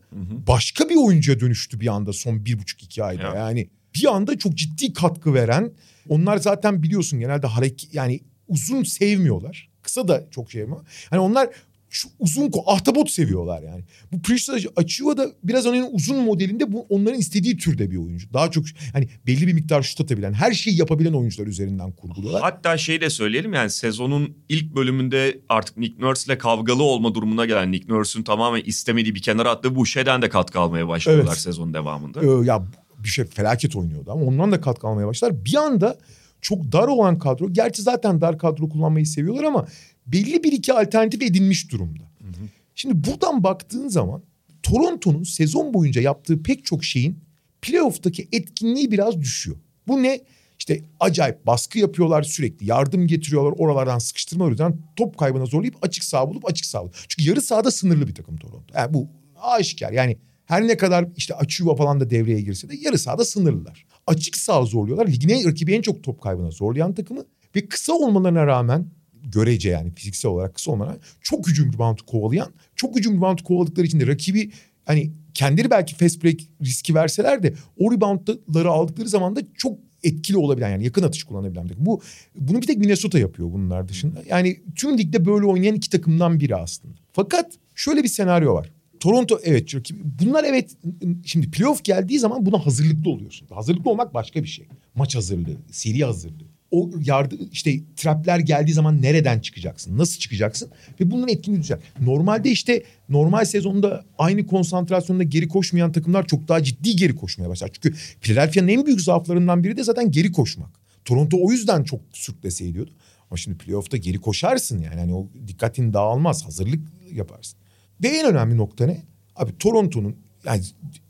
başka bir oyuncuya dönüştü bir anda son bir buçuk iki ayda. Ya. Yani bir anda çok ciddi katkı veren. Onlar zaten biliyorsun genelde hareket yani uzun sevmiyorlar. Kısa da çok şey ama. Hani onlar şu uzun ko ahtapot seviyorlar yani. Bu Precious Achiuwa da biraz onun uzun modelinde bu onların istediği türde bir oyuncu. Daha çok hani belli bir miktar şut atabilen, her şeyi yapabilen oyuncular üzerinden kurguluyorlar. Hatta şey de söyleyelim yani sezonun ilk bölümünde artık Nick Nurse ile kavgalı olma durumuna gelen Nick Nurse'un tamamen istemediği bir kenara attığı bu şeyden de katkı almaya başladılar evet. sezon devamında. Ee, ya bir şey felaket oynuyordu ama ondan da katkı almaya başlar. Bir anda çok dar olan kadro. Gerçi zaten dar kadro kullanmayı seviyorlar ama belli bir iki alternatif edinmiş durumda. Hı hı. Şimdi buradan baktığın zaman Toronto'nun sezon boyunca yaptığı pek çok şeyin playoff'taki etkinliği biraz düşüyor. Bu ne? İşte acayip baskı yapıyorlar sürekli. Yardım getiriyorlar oralardan sıkıştırma yüzden top kaybına zorlayıp açık sağ bulup açık sağ bulup. Çünkü yarı sahada sınırlı bir takım Toronto. Yani bu aşikar yani her ne kadar işte açıyor falan da devreye girse de yarı sahada sınırlılar. Açık sağ zorluyorlar. Ligine rakibi en çok top kaybına zorlayan takımı ve kısa olmalarına rağmen görece yani fiziksel olarak kısa olmadan çok hücum rebound kovalayan, çok hücum rebound kovaladıkları için de rakibi hani kendileri belki fast break riski verseler de o reboundları aldıkları zaman da çok etkili olabilen yani yakın atış kullanabilen bir. Bu bunu bir tek Minnesota yapıyor bunlar dışında. Yani tüm ligde böyle oynayan iki takımdan biri aslında. Fakat şöyle bir senaryo var. Toronto evet bunlar evet şimdi playoff geldiği zaman buna hazırlıklı oluyorsun. Hazırlıklı olmak başka bir şey. Maç hazırlığı, seri hazırlığı o yardı işte trapler geldiği zaman nereden çıkacaksın? Nasıl çıkacaksın? Ve bunların etkinliği güzel. Normalde işte normal sezonda aynı konsantrasyonda geri koşmayan takımlar çok daha ciddi geri koşmaya başlar. Çünkü Philadelphia'nın en büyük zaaflarından biri de zaten geri koşmak. Toronto o yüzden çok sürklese ediyordu. Ama şimdi playoff'ta geri koşarsın yani. yani o dikkatin dağılmaz. Hazırlık yaparsın. Ve en önemli nokta ne? Abi Toronto'nun yani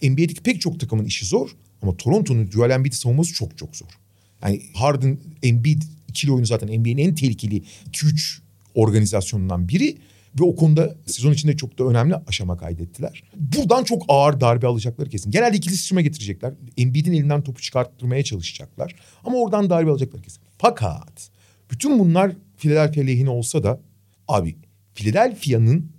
NBA'deki pek çok takımın işi zor. Ama Toronto'nun Joel Embiid'i savunması çok çok zor. Yani Harden, Embiid ikili oyunu zaten NBA'nin en tehlikeli 2-3 organizasyonundan biri. Ve o konuda sezon içinde çok da önemli aşama kaydettiler. Buradan çok ağır darbe alacakları kesin. Genelde ikili sıçrama getirecekler. Embiid'in elinden topu çıkarttırmaya çalışacaklar. Ama oradan darbe alacaklar kesin. Fakat bütün bunlar Philadelphia lehine olsa da abi Philadelphia'nın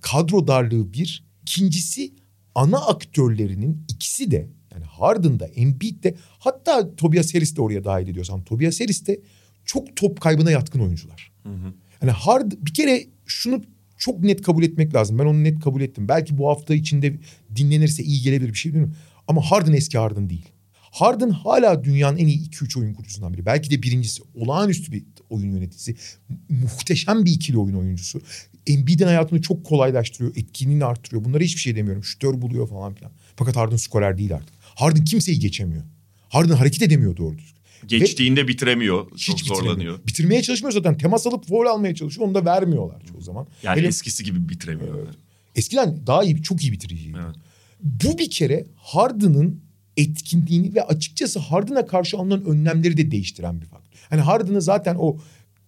kadro darlığı bir. ikincisi ana aktörlerinin ikisi de yani Harden'da, Embiid'de hatta Tobias Harris de oraya dahil ediyorsam Tobias Harris de çok top kaybına yatkın oyuncular. Hı hı. Yani Hard bir kere şunu çok net kabul etmek lazım. Ben onu net kabul ettim. Belki bu hafta içinde dinlenirse iyi gelebilir bir şey değil mi? Ama Harden eski Harden değil. Harden hala dünyanın en iyi 2-3 oyun kurucusundan biri. Belki de birincisi. Olağanüstü bir oyun yöneticisi. Muhteşem bir ikili oyun oyuncusu. Embiid'in hayatını çok kolaylaştırıyor. Etkinliğini arttırıyor. Bunlara hiçbir şey demiyorum. Şütör buluyor falan filan. Fakat Harden skorer değil artık. Harden kimseyi geçemiyor. Harden hareket edemiyor doğru düzgün. Geçtiğinde Ve bitiremiyor. Çok hiç zorlanıyor. Bitiremiyor. Bitirmeye çalışmıyor zaten. Temas alıp foul almaya çalışıyor. Onu da vermiyorlar çoğu zaman. Yani Hele, eskisi gibi bitiremiyor. Evet. Eskiden daha iyi, çok iyi bitiriciydi. Evet. Bu bir kere Harden'ın etkinliğini ve açıkçası Harden'a karşı alınan önlemleri de değiştiren bir faktör. Hani Harden'ı zaten o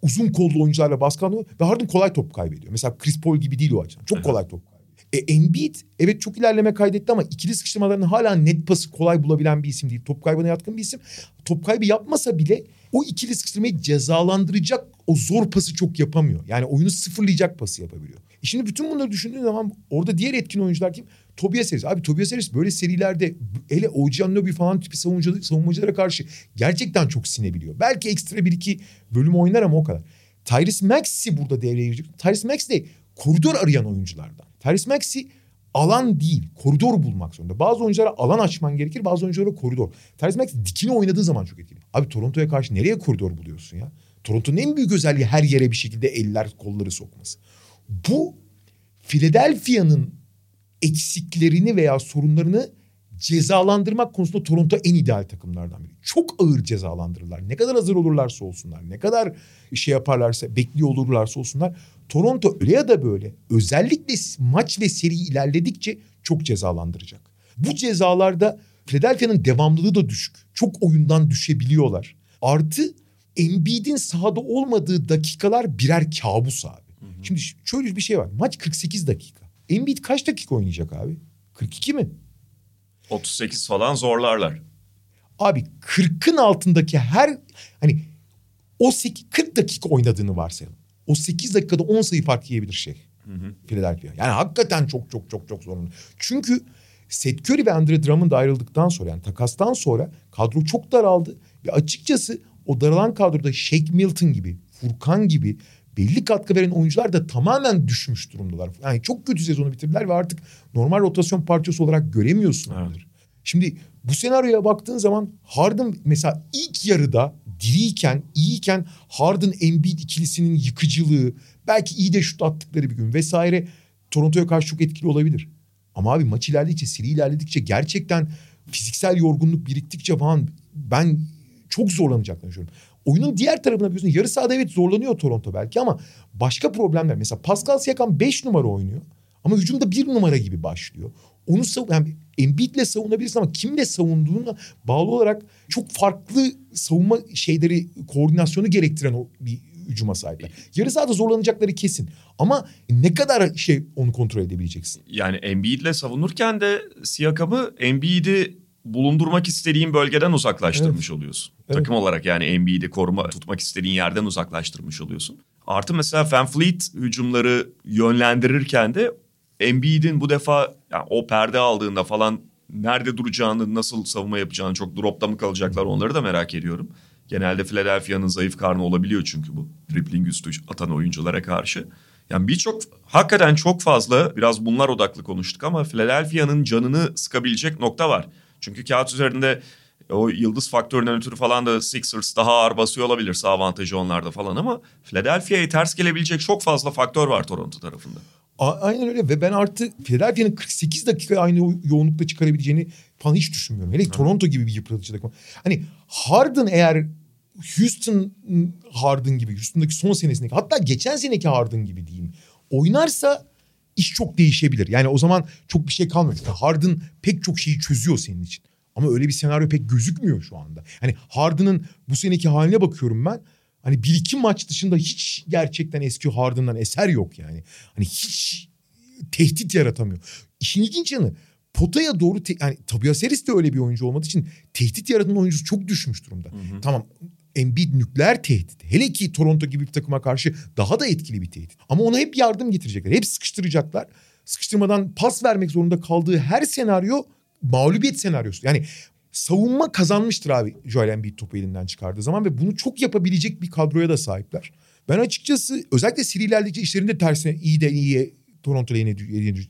uzun kollu oyuncularla baskı alıyor ve Harden kolay top kaybediyor. Mesela Chris Paul gibi değil o açıdan. Çok kolay top e, Embiid evet çok ilerleme kaydetti ama ikili sıkıştırmalarını hala net pası kolay bulabilen bir isim değil. Top kaybına yatkın bir isim. Top kaybı yapmasa bile o ikili sıkıştırmayı cezalandıracak o zor pası çok yapamıyor. Yani oyunu sıfırlayacak pası yapabiliyor. E şimdi bütün bunları düşündüğün zaman orada diğer etkin oyuncular kim? Tobias Harris. Abi Tobias Harris böyle serilerde hele OG Anunoby falan tipi savunmacılara, savunmacılara karşı gerçekten çok sinebiliyor. Belki ekstra bir iki bölüm oynar ama o kadar. Tyrese Maxey burada devreye girecek. Tyrese Maxey de koridor arayan oyunculardan. Tyrese Maxey alan değil, koridor bulmak zorunda. Bazı oyunculara alan açman gerekir, bazı oyunculara koridor. Tyrese Maxey dikini oynadığı zaman çok etkili. Abi Toronto'ya karşı nereye koridor buluyorsun ya? Toronto'nun en büyük özelliği her yere bir şekilde eller kolları sokması. Bu Philadelphia'nın eksiklerini veya sorunlarını cezalandırmak konusunda Toronto en ideal takımlardan biri. Çok ağır cezalandırırlar. Ne kadar hazır olurlarsa olsunlar, ne kadar şey yaparlarsa, bekliyor olurlarsa olsunlar. Toronto öyle ya da böyle özellikle maç ve seri ilerledikçe çok cezalandıracak. Bu cezalarda Philadelphia'nın devamlılığı da düşük. Çok oyundan düşebiliyorlar. Artı Embiid'in sahada olmadığı dakikalar birer kabus abi. Hı hı. Şimdi şöyle bir şey var. Maç 48 dakika. Embiid kaç dakika oynayacak abi? 42 mi? 38 falan zorlarlar. Abi 40'ın altındaki her hani o 8, 40 dakika oynadığını varsayalım. O 8 dakikada 10 sayı fark yiyebilir şey. Hı hı. Philadelphia. Yani hakikaten çok çok çok çok zorunlu. Çünkü Seth Curry ve Andre Drummond ayrıldıktan sonra yani takastan sonra kadro çok daraldı. Ve açıkçası o daralan kadroda Shake Milton gibi, Furkan gibi belli katkı veren oyuncular da tamamen düşmüş durumdalar. Yani çok kötü sezonu bitirdiler ve artık normal rotasyon parçası olarak göremiyorsun onları. Şimdi bu senaryoya baktığın zaman Harden mesela ilk yarıda diriyken, iyiyken Harden Embiid ikilisinin yıkıcılığı, belki iyi de şut attıkları bir gün vesaire Toronto'ya karşı çok etkili olabilir. Ama abi maç ilerledikçe, seri ilerledikçe gerçekten fiziksel yorgunluk biriktikçe falan ben çok zorlanacaklarını düşünüyorum. Oyunun diğer tarafına biliyorsun yarı sahada evet zorlanıyor Toronto belki ama başka problemler. Mesela Pascal Siakam 5 numara oynuyor ama hücumda 1 numara gibi başlıyor. Onu sav yani Embiid'le savunabilirsin ama kimle savunduğuna bağlı olarak çok farklı savunma şeyleri koordinasyonu gerektiren o bir hücuma sahipler. Yarı sahada zorlanacakları kesin. Ama ne kadar şey onu kontrol edebileceksin? Yani Embiid'le savunurken de Siakam'ı Embiid'i bulundurmak istediğin bölgeden uzaklaştırmış evet. oluyorsun. Evet. Takım olarak yani Embiid'i koruma tutmak istediğin yerden uzaklaştırmış oluyorsun. Artı mesela Van Fleet hücumları yönlendirirken de Embiid'in bu defa yani o perde aldığında falan nerede duracağını, nasıl savunma yapacağını çok dropta mı kalacaklar onları da merak ediyorum. Genelde Philadelphia'nın zayıf karnı olabiliyor çünkü bu. Dribbling üstü atan oyunculara karşı. Yani birçok hakikaten çok fazla biraz bunlar odaklı konuştuk ama Philadelphia'nın canını sıkabilecek nokta var. Çünkü kağıt üzerinde o yıldız faktöründen ötürü falan da Sixers daha ağır basıyor olabilir avantajı onlarda falan ama Philadelphia'ya ters gelebilecek çok fazla faktör var Toronto tarafında. Aynen öyle ve ben artık Philadelphia'nın 48 dakika aynı yoğunlukta çıkarabileceğini falan hiç düşünmüyorum. Hele Toronto gibi bir yıpratıcı takım. Hani Harden eğer Houston Harden gibi, Houston'daki son senesindeki hatta geçen seneki Harden gibi diyeyim. Oynarsa iş çok değişebilir. Yani o zaman çok bir şey kalmıyor. Çünkü Harden pek çok şeyi çözüyor senin için. Ama öyle bir senaryo pek gözükmüyor şu anda. Hani Harden'ın bu seneki haline bakıyorum ben. Hani bir iki maç dışında hiç gerçekten eski Harden'dan eser yok yani. Hani hiç tehdit yaratamıyor. İşin ilginç yanı potaya doğru te- yani Tobias Harris de öyle bir oyuncu olmadığı için tehdit yaratan oyuncusu çok düşmüş durumda. Hı hı. Tamam Embiid nükleer tehdit. Hele ki Toronto gibi bir takıma karşı daha da etkili bir tehdit. Ama ona hep yardım getirecekler. Hep sıkıştıracaklar. Sıkıştırmadan pas vermek zorunda kaldığı her senaryo mağlubiyet senaryosu. Yani savunma kazanmıştır abi Joel Embiid topu elinden çıkardığı zaman ve bunu çok yapabilecek bir kadroya da sahipler. Ben açıkçası özellikle serilerdeki işlerinde tersine iyi de iyiye Toronto lehine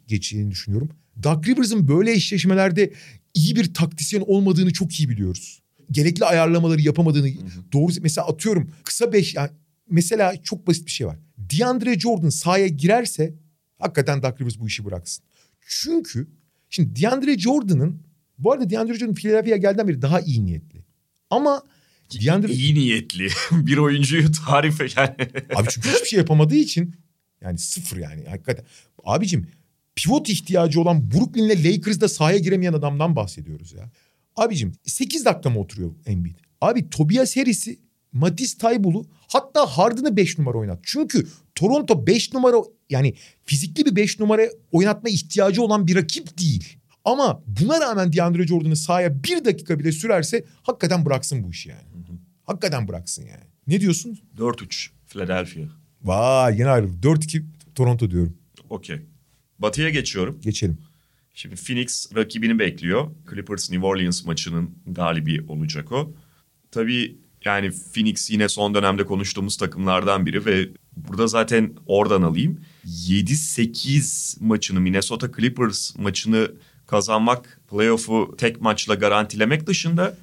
geçeceğini düşünüyorum. Doug Rivers'ın böyle eşleşmelerde iyi bir taktisyen olmadığını çok iyi biliyoruz gerekli ayarlamaları yapamadığını hı hı. doğru mesela atıyorum kısa beş yani mesela çok basit bir şey var. DeAndre Jordan sahaya girerse hakikaten Doug Rivers bu işi bıraksın. Çünkü şimdi DeAndre Jordan'ın bu arada DeAndre Jordan Philadelphia'ya geldiğinden beri daha iyi niyetli. Ama DeAndre... iyi niyetli. bir oyuncuyu tarif yani. Abi çünkü hiçbir şey yapamadığı için yani sıfır yani hakikaten. Abicim pivot ihtiyacı olan Brooklyn'le Lakers'da sahaya giremeyen adamdan bahsediyoruz ya. Abicim 8 dakika mı oturuyor Embiid? Abi Tobias Harris'i Matisse Taybul'u hatta Harden'ı 5 numara oynat. Çünkü Toronto 5 numara yani fizikli bir 5 numara oynatma ihtiyacı olan bir rakip değil. Ama buna rağmen DeAndre Jordan'ı sahaya bir dakika bile sürerse hakikaten bıraksın bu işi yani. Hı hı. Hakikaten bıraksın yani. Ne diyorsun? 4-3 Philadelphia. Vay yine ayrıldı. 4-2 Toronto diyorum. Okey. Batı'ya geçiyorum. Geçelim. Şimdi Phoenix rakibini bekliyor. Clippers New Orleans maçının galibi olacak o. Tabii yani Phoenix yine son dönemde konuştuğumuz takımlardan biri ve Burada zaten oradan alayım. 7-8 maçını Minnesota Clippers maçını kazanmak, playoff'u tek maçla garantilemek dışında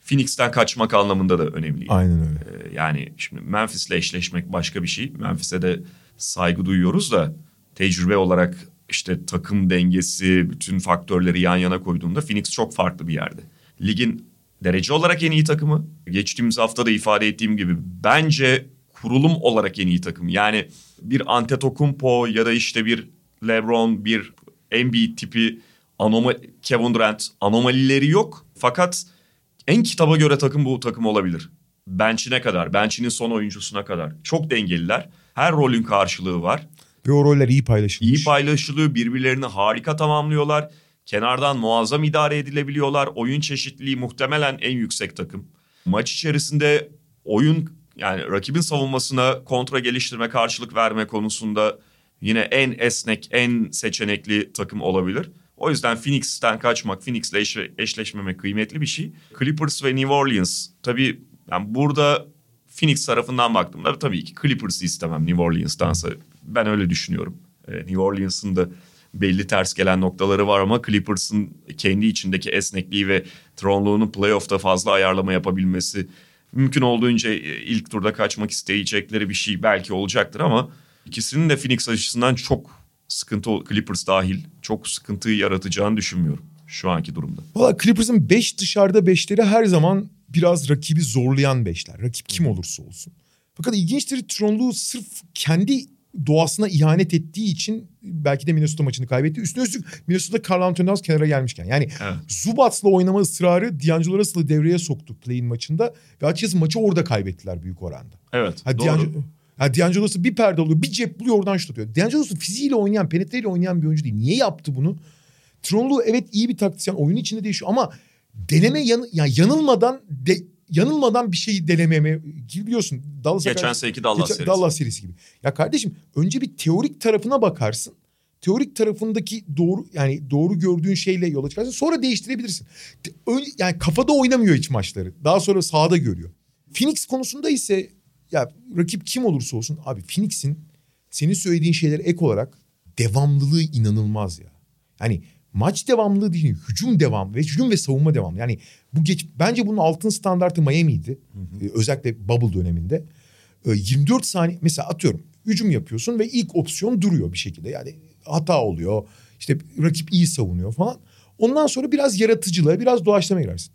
Phoenix'ten kaçmak anlamında da önemli. Aynen öyle. Ee, yani şimdi Memphis'le eşleşmek başka bir şey. Memphis'e de saygı duyuyoruz da tecrübe olarak işte takım dengesi, bütün faktörleri yan yana koyduğunda Phoenix çok farklı bir yerde. Ligin derece olarak en iyi takımı. Geçtiğimiz hafta da ifade ettiğim gibi bence kurulum olarak en iyi takım. Yani bir Antetokounmpo ya da işte bir LeBron, bir Embiid tipi anoma Kevin Durant anomalileri yok. Fakat en kitaba göre takım bu takım olabilir. Bench'ine kadar, bench'inin son oyuncusuna kadar. Çok dengeliler. Her rolün karşılığı var. Ve o roller iyi paylaşılmış. İyi paylaşılıyor, birbirlerini harika tamamlıyorlar. Kenardan muazzam idare edilebiliyorlar. Oyun çeşitliliği muhtemelen en yüksek takım. Maç içerisinde oyun yani rakibin savunmasına kontra geliştirme, karşılık verme konusunda yine en esnek, en seçenekli takım olabilir. O yüzden Phoenix'ten kaçmak, Phoenix'le eşle, eşleşmemek kıymetli bir şey. Clippers ve New Orleans tabii yani burada Phoenix tarafından baktığımda tabii ki Clippers'ı istemem New Orleans'tansa. Ben öyle düşünüyorum. Ee, New Orleans'ın da belli ters gelen noktaları var ama Clippers'ın kendi içindeki esnekliği ve tronluğunu playoff'ta fazla ayarlama yapabilmesi mümkün olduğunca e, ilk turda kaçmak isteyecekleri bir şey belki olacaktır ama ikisinin de Phoenix açısından çok sıkıntı Clippers dahil çok sıkıntı yaratacağını düşünmüyorum şu anki durumda. Valla Clippers'ın 5 dışarıda 5'leri her zaman biraz rakibi zorlayan 5'ler. Rakip kim olursa olsun. Fakat ilginçtir Tronlu sırf kendi doğasına ihanet ettiği için belki de Minnesota maçını kaybetti. Üstüne üstlük Minnesota Carl Anthony Towns kenara gelmişken. Yani Evet. Zubats'la oynama ısrarı D'Angelo Russell'ı devreye soktu play'in maçında. Ve açıkçası maçı orada kaybettiler büyük oranda. Evet Ha, doğru. D'Angelo, ha, D'Angelo Russell bir perde alıyor, bir cep buluyor oradan şut atıyor. D'Angelo Russell fiziğiyle oynayan, penetreyle oynayan bir oyuncu değil. Niye yaptı bunu? Tronlu evet iyi bir taktisyen, oyun içinde değişiyor ama deneme yan, yani yanılmadan de, yanılmadan bir şeyi denememe biliyorsun. Dallas'a Geçen karşı- seneki Dallas Geçen- serisi. Dallas serisi gibi. Ya kardeşim önce bir teorik tarafına bakarsın. Teorik tarafındaki doğru yani doğru gördüğün şeyle yola çıkarsın. Sonra değiştirebilirsin. Yani kafada oynamıyor hiç maçları. Daha sonra sahada görüyor. Phoenix konusunda ise ya rakip kim olursa olsun abi Phoenix'in senin söylediğin şeylere ek olarak devamlılığı inanılmaz ya. Yani maç devamlılığı değil, hücum devam ve hücum ve savunma devam. Yani bu geç bence bunun altın standartı Miami'ydi. Ee, özellikle bubble döneminde. Ee, 24 saniye mesela atıyorum hücum yapıyorsun ve ilk opsiyon duruyor bir şekilde. Yani hata oluyor. İşte rakip iyi savunuyor falan. Ondan sonra biraz yaratıcılığa, biraz doğaçlama girersin.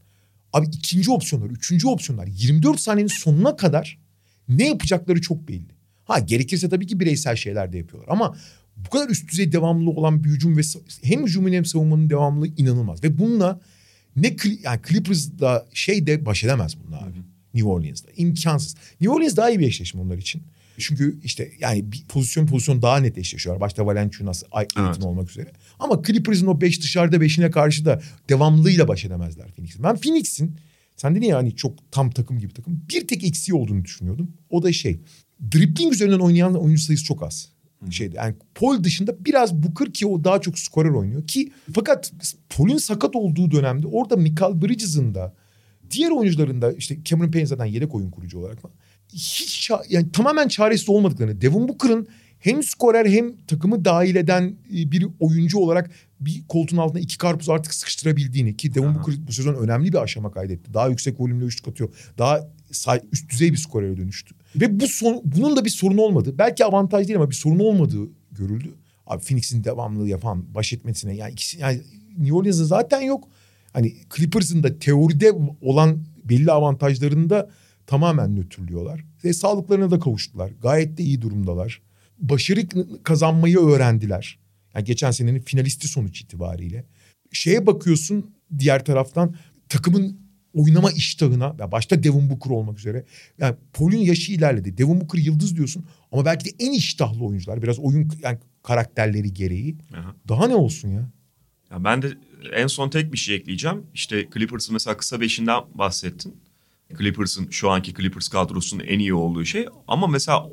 Abi ikinci opsiyonlar, üçüncü opsiyonlar 24 saniyenin sonuna kadar ne yapacakları çok belli. Ha gerekirse tabii ki bireysel şeyler de yapıyorlar ama bu kadar üst düzey devamlı olan bir hücum ve hem hücumun hem savunmanın devamlılığı inanılmaz. Ve bununla ne yani Clippers'da şey de baş edemez bununla abi. New Orleans'da imkansız. New Orleans daha iyi bir eşleşme onlar için. Çünkü işte yani bir pozisyon pozisyon daha net eşleşiyorlar. Başta Valenciunas, Ayton Evet. olmak üzere. Ama Clippers'ın o 5 dışarıda 5'ine karşı da devamlılığıyla baş edemezler Phoenix'in. Ben Phoenix'in sen dedin ya hani çok tam takım gibi takım. Bir tek eksiği olduğunu düşünüyordum. O da şey. Dribbling üzerinden oynayan oyuncu sayısı çok az. Şeyde yani Paul dışında biraz Booker ki o daha çok skorer oynuyor ki fakat Paul'ün sakat olduğu dönemde orada Michael Bridges'ın da diğer oyuncuların da işte Cameron Payne zaten yedek oyun kurucu olarak falan. Hiç yani tamamen çaresiz olmadıklarını Devin Booker'ın hem skorer hem takımı dahil eden e, bir oyuncu olarak bir koltuğun altına iki karpuz artık sıkıştırabildiğini ki Devin Aha. Booker bu sezon önemli bir aşama kaydetti. Daha yüksek volümle üçlük atıyor. Daha üst düzey bir skorere dönüştü. Ve bu son, bunun da bir sorun olmadı. Belki avantaj değil ama bir sorun olmadığı görüldü. Abi Phoenix'in devamlılığı yapan baş etmesine yani ikisi yani New Orleans'ın zaten yok. Hani Clippers'ın da teoride olan belli avantajlarını da tamamen nötrlüyorlar. Ve sağlıklarına da kavuştular. Gayet de iyi durumdalar. Başarı kazanmayı öğrendiler. Yani geçen senenin finalisti sonuç itibariyle. Şeye bakıyorsun diğer taraftan takımın oynama iştahına ya başta Devin Booker olmak üzere. Yani Paul'ün yaşı ilerledi. Devin Booker yıldız diyorsun ama belki de en iştahlı oyuncular. Biraz oyun yani karakterleri gereği. Aha. Daha ne olsun ya? Ya ben de en son tek bir şey ekleyeceğim. İşte Clippers'ın mesela kısa beşinden bahsettin. Clippers'ın şu anki Clippers kadrosunun en iyi olduğu şey. Ama mesela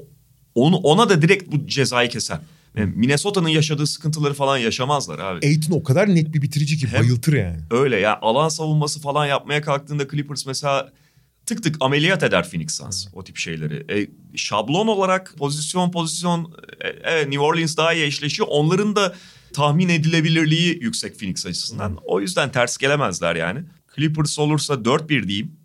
onu ona da direkt bu cezayı keser. Yani Minnesota'nın yaşadığı sıkıntıları falan yaşamazlar abi. Aiton o kadar net bir bitirici ki Hem- bayıltır yani. Öyle ya alan savunması falan yapmaya kalktığında Clippers mesela tık tık ameliyat eder Phoenix Suns o tip şeyleri. E, şablon olarak pozisyon pozisyon e, evet New Orleans daha iyi eşleşiyor. Onların da tahmin edilebilirliği yüksek Phoenix açısından. O yüzden ters gelemezler yani. Clippers olursa 4-1 diyeyim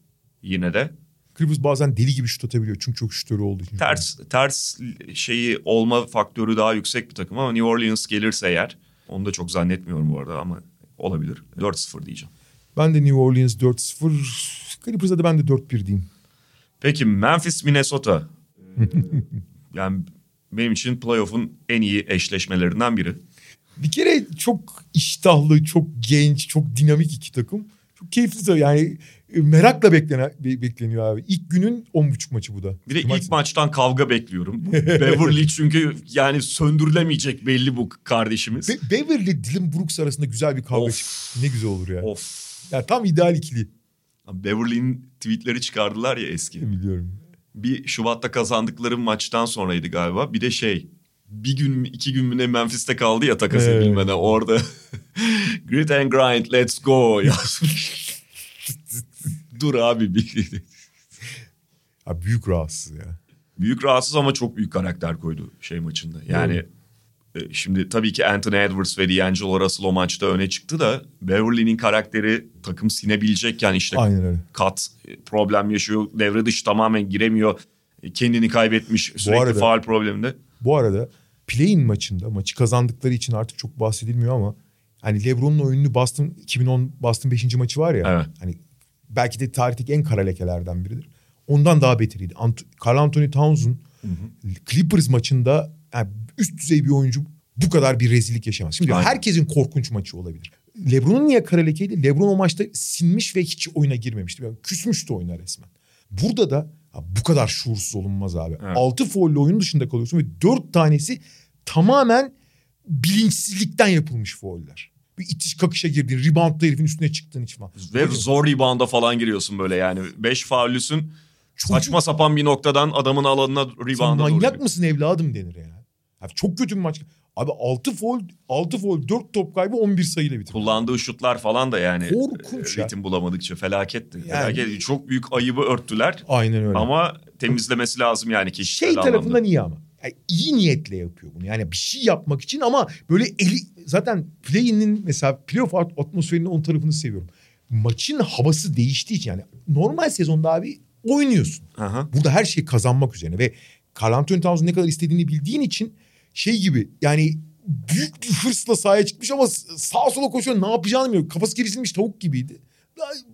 yine de. Clippers bazen deli gibi şut atabiliyor çünkü çok şutörü olduğu için. Ters ters şeyi olma faktörü daha yüksek bir takım ama New Orleans gelirse eğer onu da çok zannetmiyorum bu arada ama olabilir. 4-0 diyeceğim. Ben de New Orleans 4-0. Clippers'a da ben de 4-1 diyeyim. Peki Memphis Minnesota. yani benim için playoff'un en iyi eşleşmelerinden biri. Bir kere çok iştahlı, çok genç, çok dinamik iki takım. Çok keyifli yani e, merakla beklenen, be- bekleniyor abi. İlk günün 10.30 maçı bu da. Bir de Cumartesi. ilk maçtan kavga bekliyorum. Beverly çünkü yani söndürülemeyecek belli bu kardeşimiz. Be- Beverly ile Dylan Brooks arasında güzel bir kavga Of. Ne güzel olur ya. Of. Ya tam ideal ikili. Beverly'nin tweetleri çıkardılar ya eski. Biliyorum. Bir Şubat'ta kazandıkları maçtan sonraydı galiba. Bir de şey bir gün mü, iki gün mü ne Memphis'te kaldı ya takas Evet. edilmeden orada. Grit and grind let's go yazmış. Dur abi bir Ya büyük rahatsız ya. Büyük rahatsız ama çok büyük karakter koydu şey maçında. Yani e, şimdi tabii ki Anthony Edwards ve D'Angelo Russell o maçta öne çıktı da Beverly'nin karakteri takım sinebilecekken işte kat e, problem yaşıyor. Devre dışı tamamen giremiyor. E, Kendini kaybetmiş sürekli faal probleminde. Bu arada play-in maçında maçı kazandıkları için artık çok bahsedilmiyor ama hani LeBron'un oyununu Boston 2010 Boston 5. maçı var ya. Evet. Hani belki de tarihteki en kara lekelerden biridir. Ondan daha beteriydi. Ant- Carl Anthony Towns'un Clippers maçında yani üst düzey bir oyuncu bu kadar bir rezillik yaşamaz. Şimdi Aynen. herkesin korkunç maçı olabilir. LeBron'un niye kara lekeydi? LeBron o maçta sinmiş ve hiç oyuna girmemişti. Yani küsmüştü oyuna resmen. Burada da ya bu kadar şuursuz olunmaz abi. Evet. 6 faulle oyun dışında kalıyorsun ve 4 tanesi tamamen bilinçsizlikten yapılmış fauller. Bir itiş kakışa girdin, reboundla herifin üstüne çıktığın için falan. Ve zor rebound'a falan giriyorsun böyle yani. Beş faullüsün saçma sapan bir noktadan adamın alanına Sen rebound'a doğru. manyak mısın evladım denir ya. Ya çok kötü bir maç. Abi 6 foul, 6 foul, 4 top kaybı 11 sayıyla bitirdi. Kullandığı şutlar falan da yani Korkunç e, ya. ritim bulamadıkça felaketti. Yani- Felaket. Çok büyük ayıbı örttüler. Aynen öyle. Ama temizlemesi lazım yani kişisel şey anlamda. tarafından iyi ama. Yani iyi niyetle yapıyor bunu. Yani bir şey yapmak için ama böyle eli zaten play'inin mesela playoff at- atmosferinin on tarafını seviyorum. Maçın havası değiştiği için yani normal sezonda abi oynuyorsun. Aha. Burada her şey kazanmak üzerine ve Carl Anthony Towns'un ne kadar istediğini bildiğin için şey gibi yani büyük bir hırsla sahaya çıkmış ama sağa sola koşuyor ne yapacağını bilmiyor. Kafası kesilmiş tavuk gibiydi.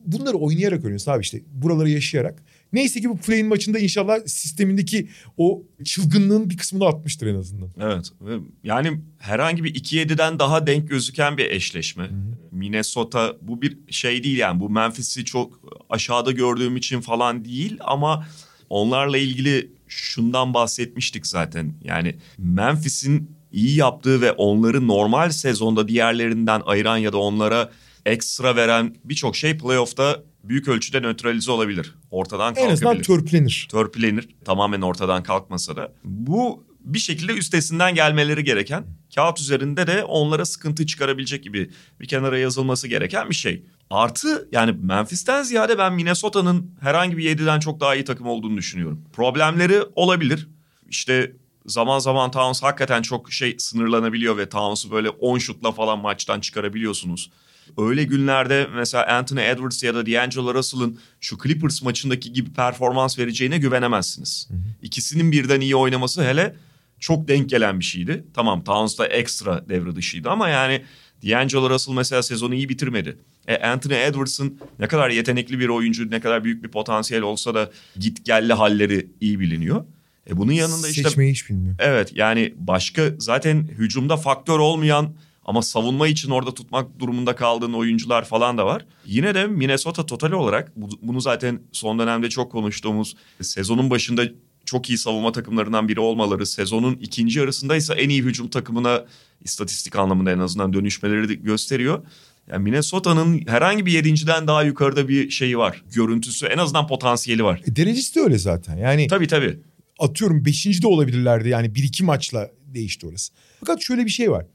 Bunları oynayarak öğreniyorsun abi işte buraları yaşayarak. Neyse ki bu play'in maçında inşallah sistemindeki o çılgınlığın bir kısmını atmıştır en azından. Evet. Ve Yani herhangi bir 2-7'den daha denk gözüken bir eşleşme. Minnesota bu bir şey değil yani. Bu Memphis'i çok aşağıda gördüğüm için falan değil ama onlarla ilgili şundan bahsetmiştik zaten. Yani Memphis'in iyi yaptığı ve onları normal sezonda diğerlerinden ayıran ya da onlara ekstra veren birçok şey playoff'ta büyük ölçüde nötralize olabilir. Ortadan En kalkabilir azından törpülenir. törpülenir. Tamamen ortadan kalkmasa da. Bu bir şekilde üstesinden gelmeleri gereken, kağıt üzerinde de onlara sıkıntı çıkarabilecek gibi bir kenara yazılması gereken bir şey. Artı yani Memphis'ten ziyade ben Minnesota'nın herhangi bir 7'den çok daha iyi takım olduğunu düşünüyorum. Problemleri olabilir. İşte zaman zaman Towns hakikaten çok şey sınırlanabiliyor ve Towns'u böyle 10 şutla falan maçtan çıkarabiliyorsunuz. Öyle günlerde mesela Anthony Edwards ya da D'Angelo Russell'ın şu Clippers maçındaki gibi performans vereceğine güvenemezsiniz. İkisinin birden iyi oynaması hele çok denk gelen bir şeydi. Tamam Towns da ekstra devre dışıydı ama yani D'Angelo Russell mesela sezonu iyi bitirmedi. E, Anthony Edwards'ın ne kadar yetenekli bir oyuncu, ne kadar büyük bir potansiyel olsa da git gelli halleri iyi biliniyor. E bunun yanında işte Seçmeyi hiç bilmiyor. Evet yani başka zaten hücumda faktör olmayan ama savunma için orada tutmak durumunda kaldığın oyuncular falan da var. Yine de Minnesota total olarak bu- bunu zaten son dönemde çok konuştuğumuz sezonun başında çok iyi savunma takımlarından biri olmaları, sezonun ikinci yarısında ise en iyi hücum takımına istatistik anlamında en azından dönüşmeleri gösteriyor. Yani Minnesota'nın herhangi bir yedinciden daha yukarıda bir şeyi var. Görüntüsü en azından potansiyeli var. E, derecesi de öyle zaten. Yani Tabii tabii. atıyorum 5. de olabilirlerdi. Yani bir iki maçla değişti orası. Fakat şöyle bir şey var.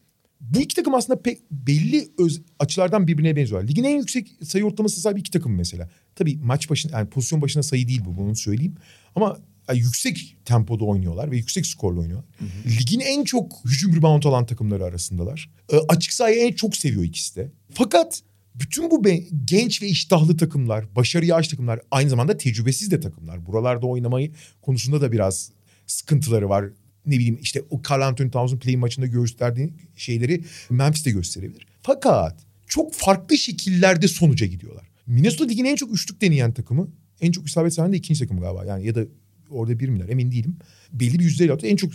Bu iki takım aslında pek belli öz, açılardan birbirine benziyorlar. Ligin en yüksek sayı ortalaması sahibi iki takım mesela. Tabii maç başına yani pozisyon başına sayı değil bu bunu söyleyeyim. Ama yani yüksek tempoda oynuyorlar ve yüksek skorla oynuyorlar. Ligin en çok hücum rebound alan takımları arasındalar. E, açık sahayı en çok seviyor ikisi de. Fakat bütün bu genç ve iştahlı takımlar, başarıya aç takımlar, aynı zamanda tecrübesiz de takımlar. Buralarda oynamayı konusunda da biraz sıkıntıları var. Ne bileyim işte o Carl Anthony Towns'un play maçında gösterdiği şeyleri Memphis'te gösterebilir. Fakat çok farklı şekillerde sonuca gidiyorlar. Minnesota ligin en çok üçlük deneyen takımı. En çok isabet sahibi de ikinci takım galiba. Yani ya da orada bir miler emin değilim. Belli bir yüzdeyle atıyor. En çok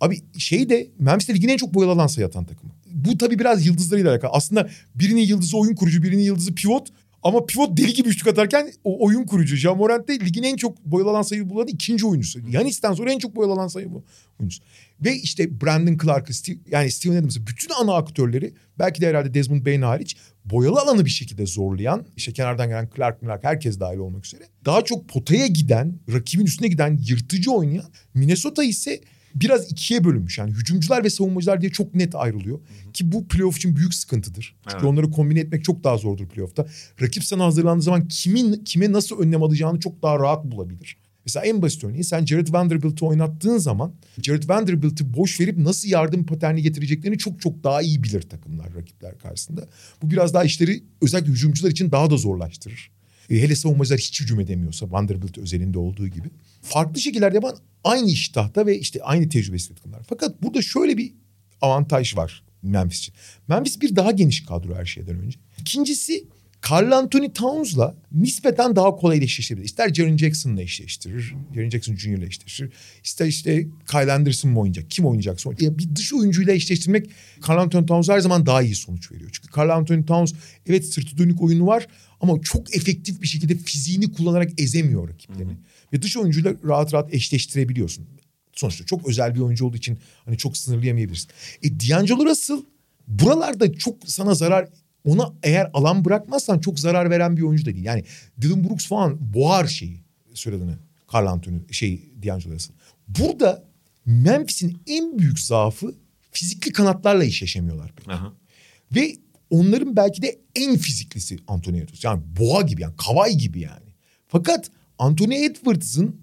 Abi şey de Memphis'te ligin en çok boyalı alan sayı atan takımı. Bu tabii biraz yıldızlarıyla alakalı. Aslında birinin yıldızı oyun kurucu, birinin yıldızı pivot. Ama pivot deli gibi üçlük atarken o oyun kurucu. Ja Morant de ligin en çok boyalı alan sayı bulan ikinci oyuncusu. Yanis'ten sonra en çok boyalı alan sayı bu oyuncusu. Ve işte Brandon Clark'ı, Steve, yani Steven Adams'ı bütün ana aktörleri belki de herhalde Desmond Bain hariç boyalı alanı bir şekilde zorlayan işte kenardan gelen Clark, Clark herkes dahil olmak üzere daha çok potaya giden, rakibin üstüne giden, yırtıcı oynayan Minnesota ise biraz ikiye bölünmüş. Yani hücumcular ve savunmacılar diye çok net ayrılıyor. Ki bu playoff için büyük sıkıntıdır. Çünkü Evet. onları kombine etmek çok daha zordur playoff'ta. Rakip sana hazırlandığı zaman kimin kime nasıl önlem alacağını çok daha rahat bulabilir. Mesela en basit örneği sen Jared Vanderbilt'i oynattığın zaman Jared Vanderbilt'i boş verip nasıl yardım paterni getireceklerini çok çok daha iyi bilir takımlar rakipler karşısında. Bu biraz daha işleri özellikle hücumcular için daha da zorlaştırır. E, hele savunmacılar hiç hücum edemiyorsa Vanderbilt özelinde olduğu gibi. Farklı şekillerde yapan aynı iştahta ve işte aynı tecrübesi takımlar. Fakat burada şöyle bir avantaj var Memphis için. Memphis bir daha geniş kadro her şeyden önce. İkincisi Carl Anthony Towns'la nispeten daha kolay eşleştirebilir. İster Jaren Jackson'la eşleştirir. Jaren Jackson Jr.'la eşleştirir. İster işte Kyle Anderson mı oynayacak? Kim oynayacaksa oynayacak. Ya bir dış oyuncuyla eşleştirmek Carl Anthony Towns her zaman daha iyi sonuç veriyor. Çünkü Carl Anthony Towns evet sırtı dönük oyunu var ama çok efektif bir şekilde fiziğini kullanarak ezemiyor rakiplerini. Ve dış oyuncuyla rahat rahat eşleştirebiliyorsun. Sonuçta çok özel bir oyuncu olduğu için hani çok sınırlayamayabilirsin. E D'Angelo Russell buralarda çok sana zarar ona eğer alan bırakmazsan çok zarar veren bir oyuncu da değil. Yani Dylan Brooks falan boğar şeyi söylediğini. Carl Anthony şey D'Angelo Russell. Burada Memphis'in en büyük zaafı fizikli kanatlarla eşleşemiyorlar pek. Aha. Ve onların belki de en fiziklisi Anthony Edwards. Yani boğa gibi yani kavay gibi yani. Fakat Anthony Edwards'ın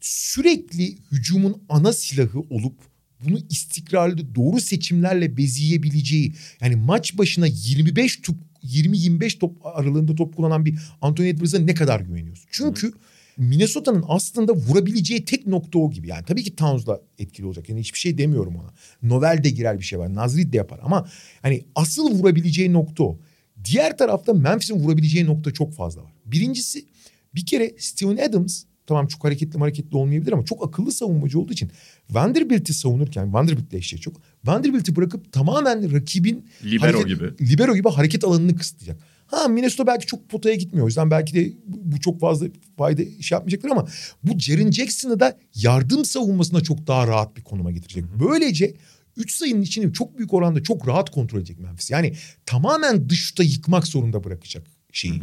sürekli hücumun ana silahı olup bunu istikrarlı doğru seçimlerle beziyebileceği yani maç başına 25 top 20-25 top aralığında top kullanan bir Anthony Edwards'a ne kadar güveniyorsun? Çünkü Minnesota'nın aslında vurabileceği tek nokta o gibi. Yani tabii ki Towns'la etkili olacak. Yani hiçbir şey demiyorum ona. Novel de girer bir şey var. Nazrid de yapar ama hani asıl vurabileceği nokta o. Diğer tarafta Memphis'in vurabileceği nokta çok fazla var. Birincisi bir kere Steven Adams tamam çok hareketli hareketli olmayabilir ama çok akıllı savunmacı olduğu için Vanderbilt'i savunurken Vanderbilt'le eşleşecek çok. Vanderbilt'i bırakıp tamamen rakibin Libero hareket- gibi. libero gibi hareket alanını kısıtlayacak. Ha Minnesota belki çok potaya gitmiyor. O yüzden belki de bu çok fazla fayda iş yapmayacaktır ama bu Jaren Jackson'ı da yardım savunmasına çok daha rahat bir konuma getirecek. Böylece 3 sayının içini çok büyük oranda çok rahat kontrol edecek Memphis. Yani tamamen dışta yıkmak zorunda bırakacak şeyi.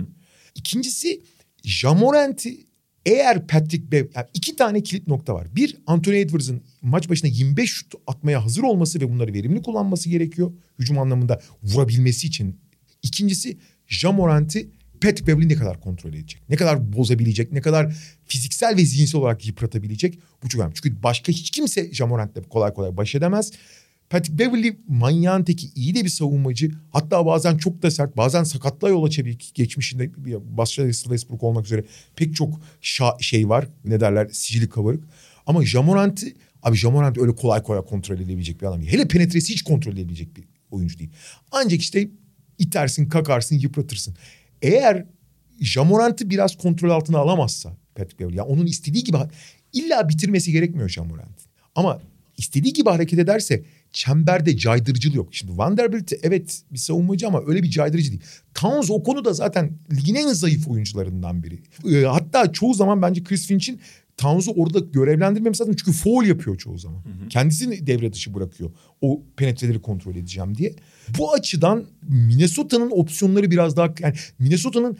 İkincisi Jamorant'i eğer Patrick Bev... Yani iki tane kilit nokta var. Bir Anthony Edwards'ın maç başına 25 şut atmaya hazır olması ve bunları verimli kullanması gerekiyor. Hücum anlamında vurabilmesi için. İkincisi Jamorant'i Patrick Beverly ne kadar kontrol edecek? Ne kadar bozabilecek? Ne kadar fiziksel ve zihinsel olarak yıpratabilecek? Bu çok önemli. Çünkü başka hiç kimse Jamorant'le kolay kolay baş edemez. Patrick Beverly manyağın teki iyi de bir savunmacı. Hatta bazen çok da sert, bazen sakatlığa yol açabilir. Geçmişinde başta Westbrook olmak üzere pek çok şa- şey var. Ne derler sicili kabarık. Ama Jamorant'i abi Jamorant öyle kolay kolay kontrol edebilecek bir adam değil. Hele penetresi hiç kontrol edebilecek bir oyuncu değil. Ancak işte itersin, kakarsın, yıpratırsın. Eğer Jamorant'ı biraz kontrol altına alamazsa Patrick Beverly, yani onun istediği gibi illa bitirmesi gerekmiyor Jamorant. Ama istediği gibi hareket ederse çemberde caydırıcılık yok. Şimdi Vanderbilt evet bir savunmacı ama öyle bir caydırıcı değil. Towns o konuda zaten ligin en zayıf oyuncularından biri. Ee, hatta çoğu zaman bence Chris Finch'in Towns'u orada görevlendirmemesi lazım. Çünkü foul yapıyor çoğu zaman. Kendisini devre dışı bırakıyor. O penetreleri kontrol edeceğim diye. Bu açıdan Minnesota'nın opsiyonları biraz daha... Yani Minnesota'nın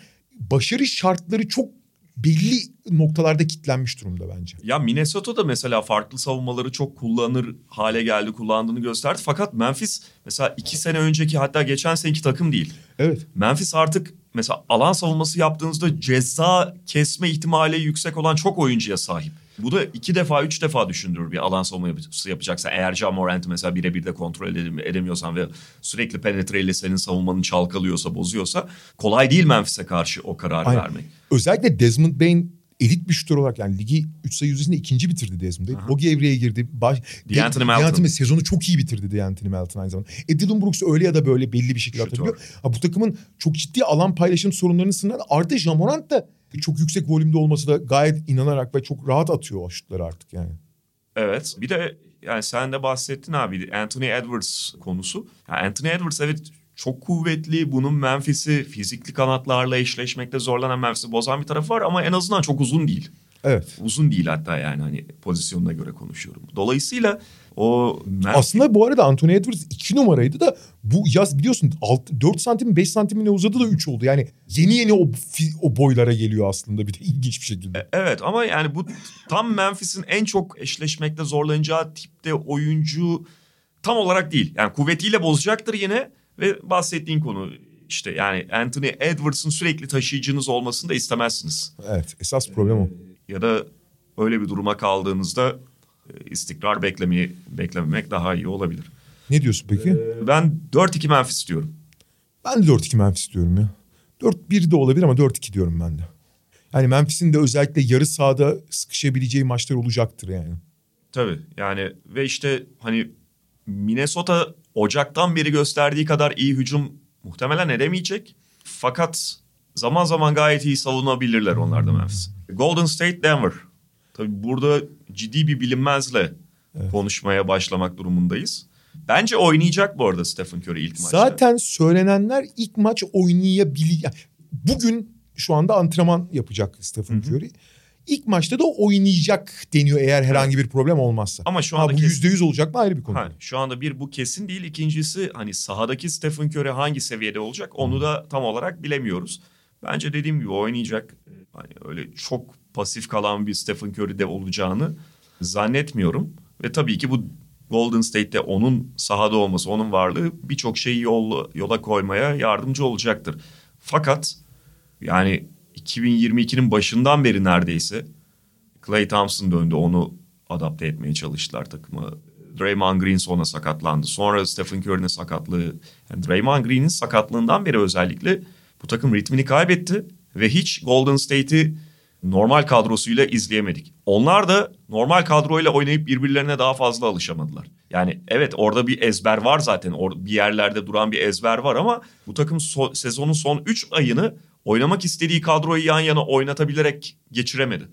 başarı şartları çok belli noktalarda kitlenmiş durumda bence. Ya Minnesota'da mesela farklı savunmaları çok kullanır hale geldi, kullandığını gösterdi. Fakat Memphis mesela iki sene önceki hatta geçen seneki takım değil. Evet. Memphis artık mesela alan savunması yaptığınızda ceza kesme ihtimali yüksek olan çok oyuncuya sahip. Bu da iki defa, üç defa düşündürür bir alan savunması yapacaksa. Eğer Ja Morant'ı mesela birebir de kontrol edemiyorsan ve sürekli penetreyle senin savunmanın çalkalıyorsa, bozuyorsa kolay değil Memphis'e karşı o kararı Aynen. vermek. Özellikle Desmond Bain elit bir şutör olarak yani ligi 3 sayı yüzdesinde ikinci bitirdi Desmond Bain. Bogi evreye girdi. Baş, D'Anthony Melton. D'Anthony sezonu çok iyi bitirdi D'Anthony Melton aynı zamanda. E Dylan Brooks öyle ya da böyle belli bir şekilde atabiliyor. Ha, bu takımın çok ciddi alan paylaşım sorunlarının sınırında artı Jamorant da çok yüksek volümde olması da gayet inanarak ve çok rahat atıyor o şutları artık yani. Evet. Bir de yani sen de bahsettin abi Anthony Edwards konusu. Yani Anthony Edwards evet çok kuvvetli. Bunun Memphis'i fizikli kanatlarla eşleşmekte zorlanan Memphis'i bozan bir tarafı var ama en azından çok uzun değil. Evet. Uzun değil hatta yani hani pozisyonuna göre konuşuyorum. Dolayısıyla o Memphis Aslında bu arada Anthony Edwards 2 numaraydı da bu yaz biliyorsun 6, 4 santim 5 santimine uzadı da 3 oldu. Yani yeni yeni o, o boylara geliyor aslında bir de ilginç bir şekilde. Evet ama yani bu tam Memphis'in en çok eşleşmekte zorlanacağı tipte oyuncu tam olarak değil. Yani kuvvetiyle bozacaktır yine ve bahsettiğin konu işte yani Anthony Edwards'ın sürekli taşıyıcınız olmasını da istemezsiniz. Evet esas problem o. Ya da öyle bir duruma kaldığınızda e, istikrar beklemeyi beklememek daha iyi olabilir. Ne diyorsun peki? Ben 4-2 Memphis diyorum. Ben de 4-2 Memphis diyorum ya. 4-1 de olabilir ama 4-2 diyorum ben de. Yani Memphis'in de özellikle yarı sahada sıkışabileceği maçlar olacaktır yani. Tabii yani ve işte hani Minnesota Ocak'tan beri gösterdiği kadar iyi hücum muhtemelen edemeyecek. Fakat zaman zaman gayet iyi savunabilirler onlar da Memphis. Golden State Denver. Tabii burada ciddi bir bilinmezle konuşmaya başlamak durumundayız. Bence oynayacak bu arada Stephen Curry ilk maçta. Zaten söylenenler ilk maç oynayabilir. Bugün şu anda antrenman yapacak Stephen Curry. İlk maçta da oynayacak deniyor eğer herhangi bir problem olmazsa. Ama şu anda bu yüzde yüz olacak mı ayrı bir konu. Ha, şu anda bir bu kesin değil. İkincisi hani sahadaki Stephen Curry hangi seviyede olacak onu da tam olarak bilemiyoruz. Bence dediğim gibi oynayacak. Hani öyle çok pasif kalan bir Stephen Curry'de olacağını zannetmiyorum. Ve tabii ki bu Golden State'te onun sahada olması, onun varlığı birçok şeyi yol, yola koymaya yardımcı olacaktır. Fakat yani 2022'nin başından beri neredeyse Clay Thompson döndü. Onu adapte etmeye çalıştılar takıma. Draymond Green sonra sakatlandı. Sonra Stephen Curry'nin sakatlığı. Yani Draymond Green'in sakatlığından beri özellikle bu takım ritmini kaybetti. Ve hiç Golden State'i normal kadrosuyla izleyemedik. Onlar da normal kadroyla oynayıp birbirlerine daha fazla alışamadılar. Yani evet orada bir ezber var zaten. Or bir yerlerde duran bir ezber var ama bu takım so- sezonun son 3 ayını oynamak istediği kadroyu yan yana oynatabilerek geçiremedi.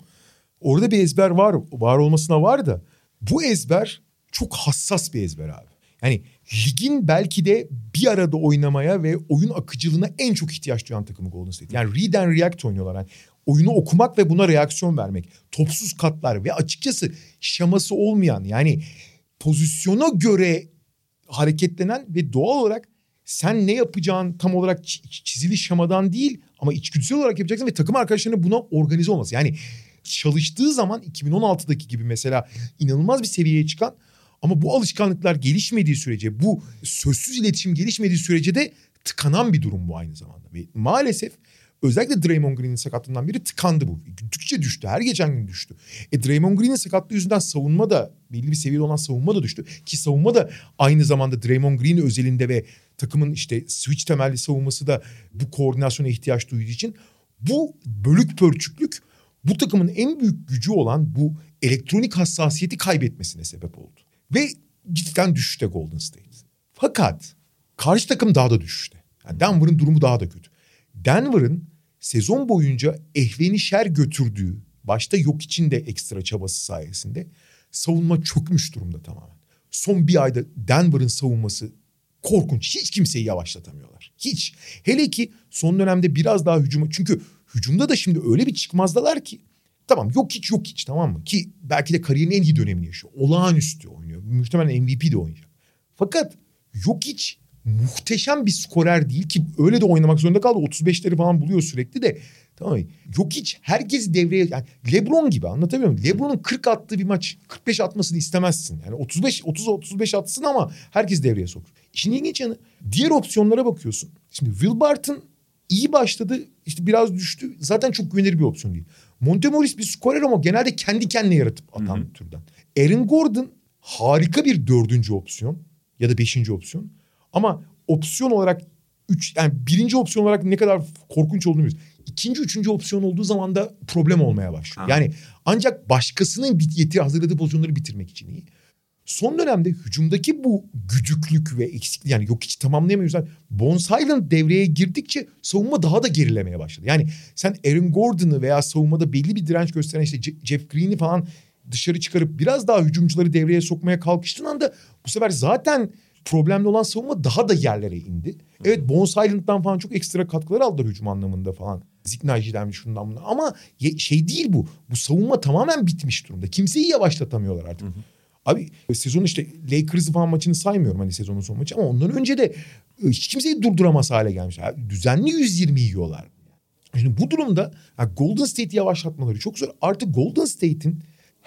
Orada bir ezber var, var olmasına var da bu ezber çok hassas bir ezber abi. Yani ligin belki de bir arada oynamaya ve oyun akıcılığına en çok ihtiyaç duyan takımı Golden State. Yani read and react oynuyorlar. Yani oyunu okumak ve buna reaksiyon vermek. Topsuz katlar ve açıkçası şaması olmayan yani pozisyona göre hareketlenen ve doğal olarak sen ne yapacağın tam olarak çizili şamadan değil ama içgüdüsel olarak yapacaksın ve takım arkadaşlarının buna organize olması. Yani çalıştığı zaman 2016'daki gibi mesela inanılmaz bir seviyeye çıkan ama bu alışkanlıklar gelişmediği sürece bu sözsüz iletişim gelişmediği sürece de tıkanan bir durum bu aynı zamanda. Ve maalesef özellikle Draymond Green'in sakatlığından biri tıkandı bu. Gittikçe düştü. Her geçen gün düştü. E Draymond Green'in sakatlığı yüzünden savunma da belli bir seviyede olan savunma da düştü. Ki savunma da aynı zamanda Draymond Green özelinde ve takımın işte switch temelli savunması da bu koordinasyona ihtiyaç duyduğu için bu bölük pörçüklük bu takımın en büyük gücü olan bu elektronik hassasiyeti kaybetmesine sebep oldu. Ve cidden düşüşte Golden State. Fakat karşı takım daha da düşüşte. Yani Denver'ın durumu daha da kötü. Denver'ın sezon boyunca ehveni şer götürdüğü, başta yok için de ekstra çabası sayesinde savunma çökmüş durumda tamamen. Son bir ayda Denver'ın savunması korkunç. Hiç kimseyi yavaşlatamıyorlar. Hiç. Hele ki son dönemde biraz daha hücuma... Çünkü hücumda da şimdi öyle bir çıkmazdalar ki... Tamam yok hiç yok hiç tamam mı? Ki belki de kariyerinin en iyi dönemini yaşıyor. Olağanüstü oynuyor. Muhtemelen MVP de oynayacak. Fakat yok hiç muhteşem bir skorer değil ki öyle de oynamak zorunda kaldı. 35'leri falan buluyor sürekli de. Tamam? Yok hiç herkes devreye yani LeBron gibi anlatabiliyor muyum? LeBron'un 40 attığı bir maç 45 atmasını istemezsin. Yani 35 30 35 atsın ama herkes devreye sokur. İşin ilginç yanı diğer opsiyonlara bakıyorsun. Şimdi Will Barton iyi başladı. işte biraz düştü. Zaten çok güvenilir bir opsiyon değil. Montemoris bir skorer ama genelde kendi kendine yaratıp atan bir türden. Aaron Gordon harika bir dördüncü opsiyon ya da beşinci opsiyon. Ama opsiyon olarak üç, yani birinci opsiyon olarak ne kadar korkunç olduğunu biliyoruz. İkinci, üçüncü opsiyon olduğu zaman da problem olmaya başlıyor. Ha. Yani ancak başkasının bit- yeti hazırladığı pozisyonları bitirmek için iyi. Son dönemde hücumdaki bu güdüklük ve eksiklik yani yok hiç tamamlayamıyor yüzden Bones Highland devreye girdikçe savunma daha da gerilemeye başladı. Yani sen Aaron Gordon'ı veya savunmada belli bir direnç gösteren işte Je- Jeff Green'i falan dışarı çıkarıp biraz daha hücumcuları devreye sokmaya kalkıştığın anda bu sefer zaten problemli olan savunma daha da yerlere indi. Evet Bones Highland'dan falan çok ekstra katkılar aldılar hücum anlamında falan. Ziknaji'den şundan bundan ama şey değil bu. Bu savunma tamamen bitmiş durumda. Kimseyi yavaşlatamıyorlar artık. Abi sezon işte Lakers falan maçını saymıyorum hani sezonun son maçı ama ondan önce de e, hiç kimseyi durduramaz hale gelmiş. Abi, düzenli 120 yiyorlar. Şimdi bu durumda ha, Golden State'i yavaşlatmaları çok zor. Artık Golden State'in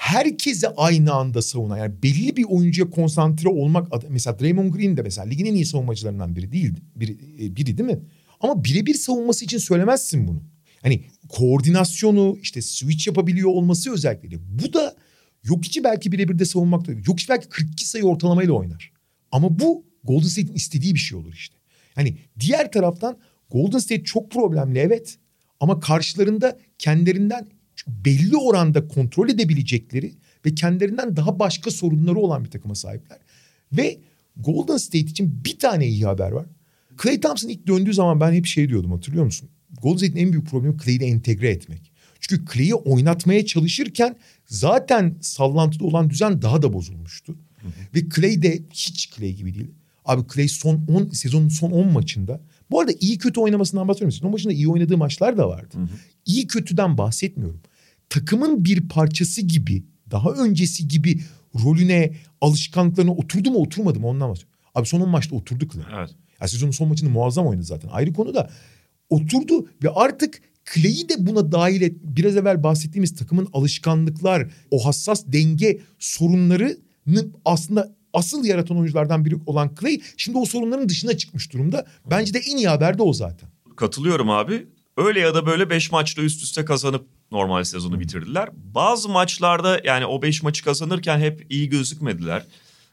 herkese aynı anda savunan yani belli bir oyuncuya konsantre olmak mesela Draymond Green de mesela ligin en iyi savunmacılarından biri değil biri, e, biri değil mi? Ama birebir savunması için söylemezsin bunu. Hani koordinasyonu işte switch yapabiliyor olması özellikleri. Bu da Jokic'i belki birebir de savunmak da Jokic belki 42 sayı ortalamayla oynar. Ama bu Golden State'in istediği bir şey olur işte. Hani diğer taraftan Golden State çok problemli evet. Ama karşılarında kendilerinden belli oranda kontrol edebilecekleri ve kendilerinden daha başka sorunları olan bir takıma sahipler. Ve Golden State için bir tane iyi haber var. Clay Thompson ilk döndüğü zaman ben hep şey diyordum hatırlıyor musun? Golden State'in en büyük problemi Clay'i entegre etmek. Çünkü Clay'i oynatmaya çalışırken zaten sallantıda olan düzen daha da bozulmuştu. Ve Clay de hiç Clay gibi değil. Abi Clay son 10 sezonun son 10 maçında bu arada iyi kötü oynamasından bahsetmiyorum. Sezon başında iyi oynadığı maçlar da vardı. İyi kötüden bahsetmiyorum. Takımın bir parçası gibi daha öncesi gibi rolüne alışkanlıklarına oturdu mu oturmadı mı ondan bahsediyorum. Abi son 10 maçta oturdu Clay. Evet. Ya sezonun son maçında muazzam oynadı zaten. Ayrı konu da oturdu ve artık Clay'i de buna dahil et. Biraz evvel bahsettiğimiz takımın alışkanlıklar, o hassas denge sorunlarını aslında asıl yaratan oyunculardan biri olan Clay şimdi o sorunların dışına çıkmış durumda. Bence de en iyi haber de o zaten. Katılıyorum abi. Öyle ya da böyle 5 maçta üst üste kazanıp normal sezonu bitirdiler. Bazı maçlarda yani o 5 maçı kazanırken hep iyi gözükmediler.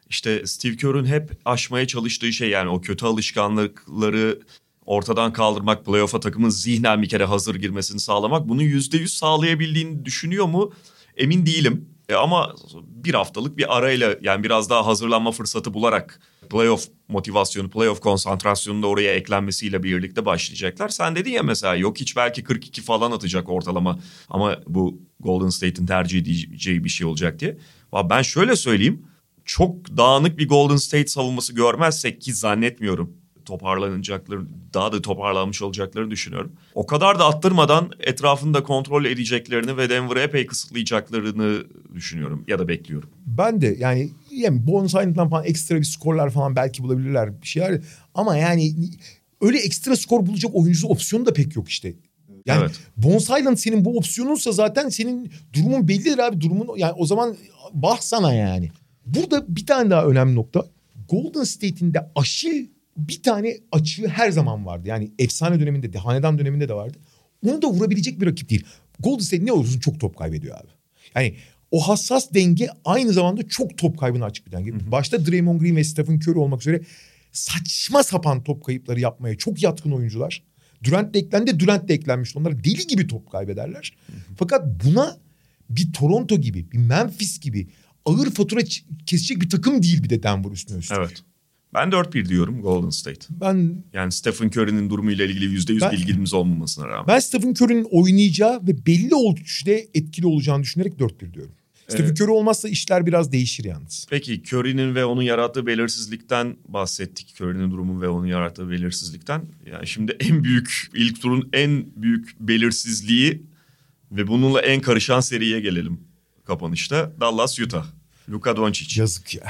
İşte Steve Kerr'ün hep aşmaya çalıştığı şey yani o kötü alışkanlıkları ortadan kaldırmak, playoff'a takımın zihnen bir kere hazır girmesini sağlamak. Bunu %100 sağlayabildiğini düşünüyor mu? Emin değilim. E ama bir haftalık bir arayla yani biraz daha hazırlanma fırsatı bularak playoff motivasyonu, playoff konsantrasyonu da oraya eklenmesiyle birlikte başlayacaklar. Sen dedin ya mesela yok hiç belki 42 falan atacak ortalama ama bu Golden State'in tercih edeceği bir şey olacak diye. Ben şöyle söyleyeyim çok dağınık bir Golden State savunması görmezsek ki zannetmiyorum toparlanacakları daha da toparlanmış olacaklarını düşünüyorum. O kadar da attırmadan etrafında kontrol edeceklerini ve Denver'ı epey kısıtlayacaklarını düşünüyorum ya da bekliyorum. Ben de yani, yani bonus Highland'dan falan ekstra bir skorlar falan belki bulabilirler bir şeyler. Ama yani öyle ekstra skor bulacak oyuncu opsiyonu da pek yok işte. Yani Evet. Bones Highland senin bu opsiyonunsa zaten senin durumun bellidir abi. Durumun yani o zaman bah sana yani. Burada bir tane daha önemli nokta. Golden State'in de aşil bir tane açığı her zaman vardı. Yani efsane döneminde de hanedan döneminde de vardı. Onu da vurabilecek bir rakip değil. Golden State ne olursun çok top kaybediyor abi. Yani o hassas denge aynı zamanda çok top kaybına açık bir denge. Başta Draymond Green ve Stephen Curry olmak üzere saçma sapan top kayıpları yapmaya çok yatkın oyuncular. Durant de eklendi, Durant de eklenmişti. Onlar deli gibi top kaybederler. Fakat buna bir Toronto gibi, bir Memphis gibi ağır fatura kesecek bir takım değil bir de Denver üstüne üstlük. Evet. Ben 4-1 diyorum Golden State. Ben Yani Stephen Curry'nin durumuyla ilgili %100 Ben- bilgimiz olmamasına rağmen. ben Stephen Curry'nin oynayacağı ve belli ölçüde etkili olacağını düşünerek 4-1 diyorum. Stephen. Curry olmazsa işler biraz değişir yalnız. Peki Curry'nin ve onun yarattığı belirsizlikten bahsettik. Curry'nin durumu ve onun yarattığı belirsizlikten. Yani şimdi en büyük, ilk turun en büyük belirsizliği ve bununla en karışan seriye gelelim kapanışta. Dallas, Utah. Luka Doncic. Yazık ya.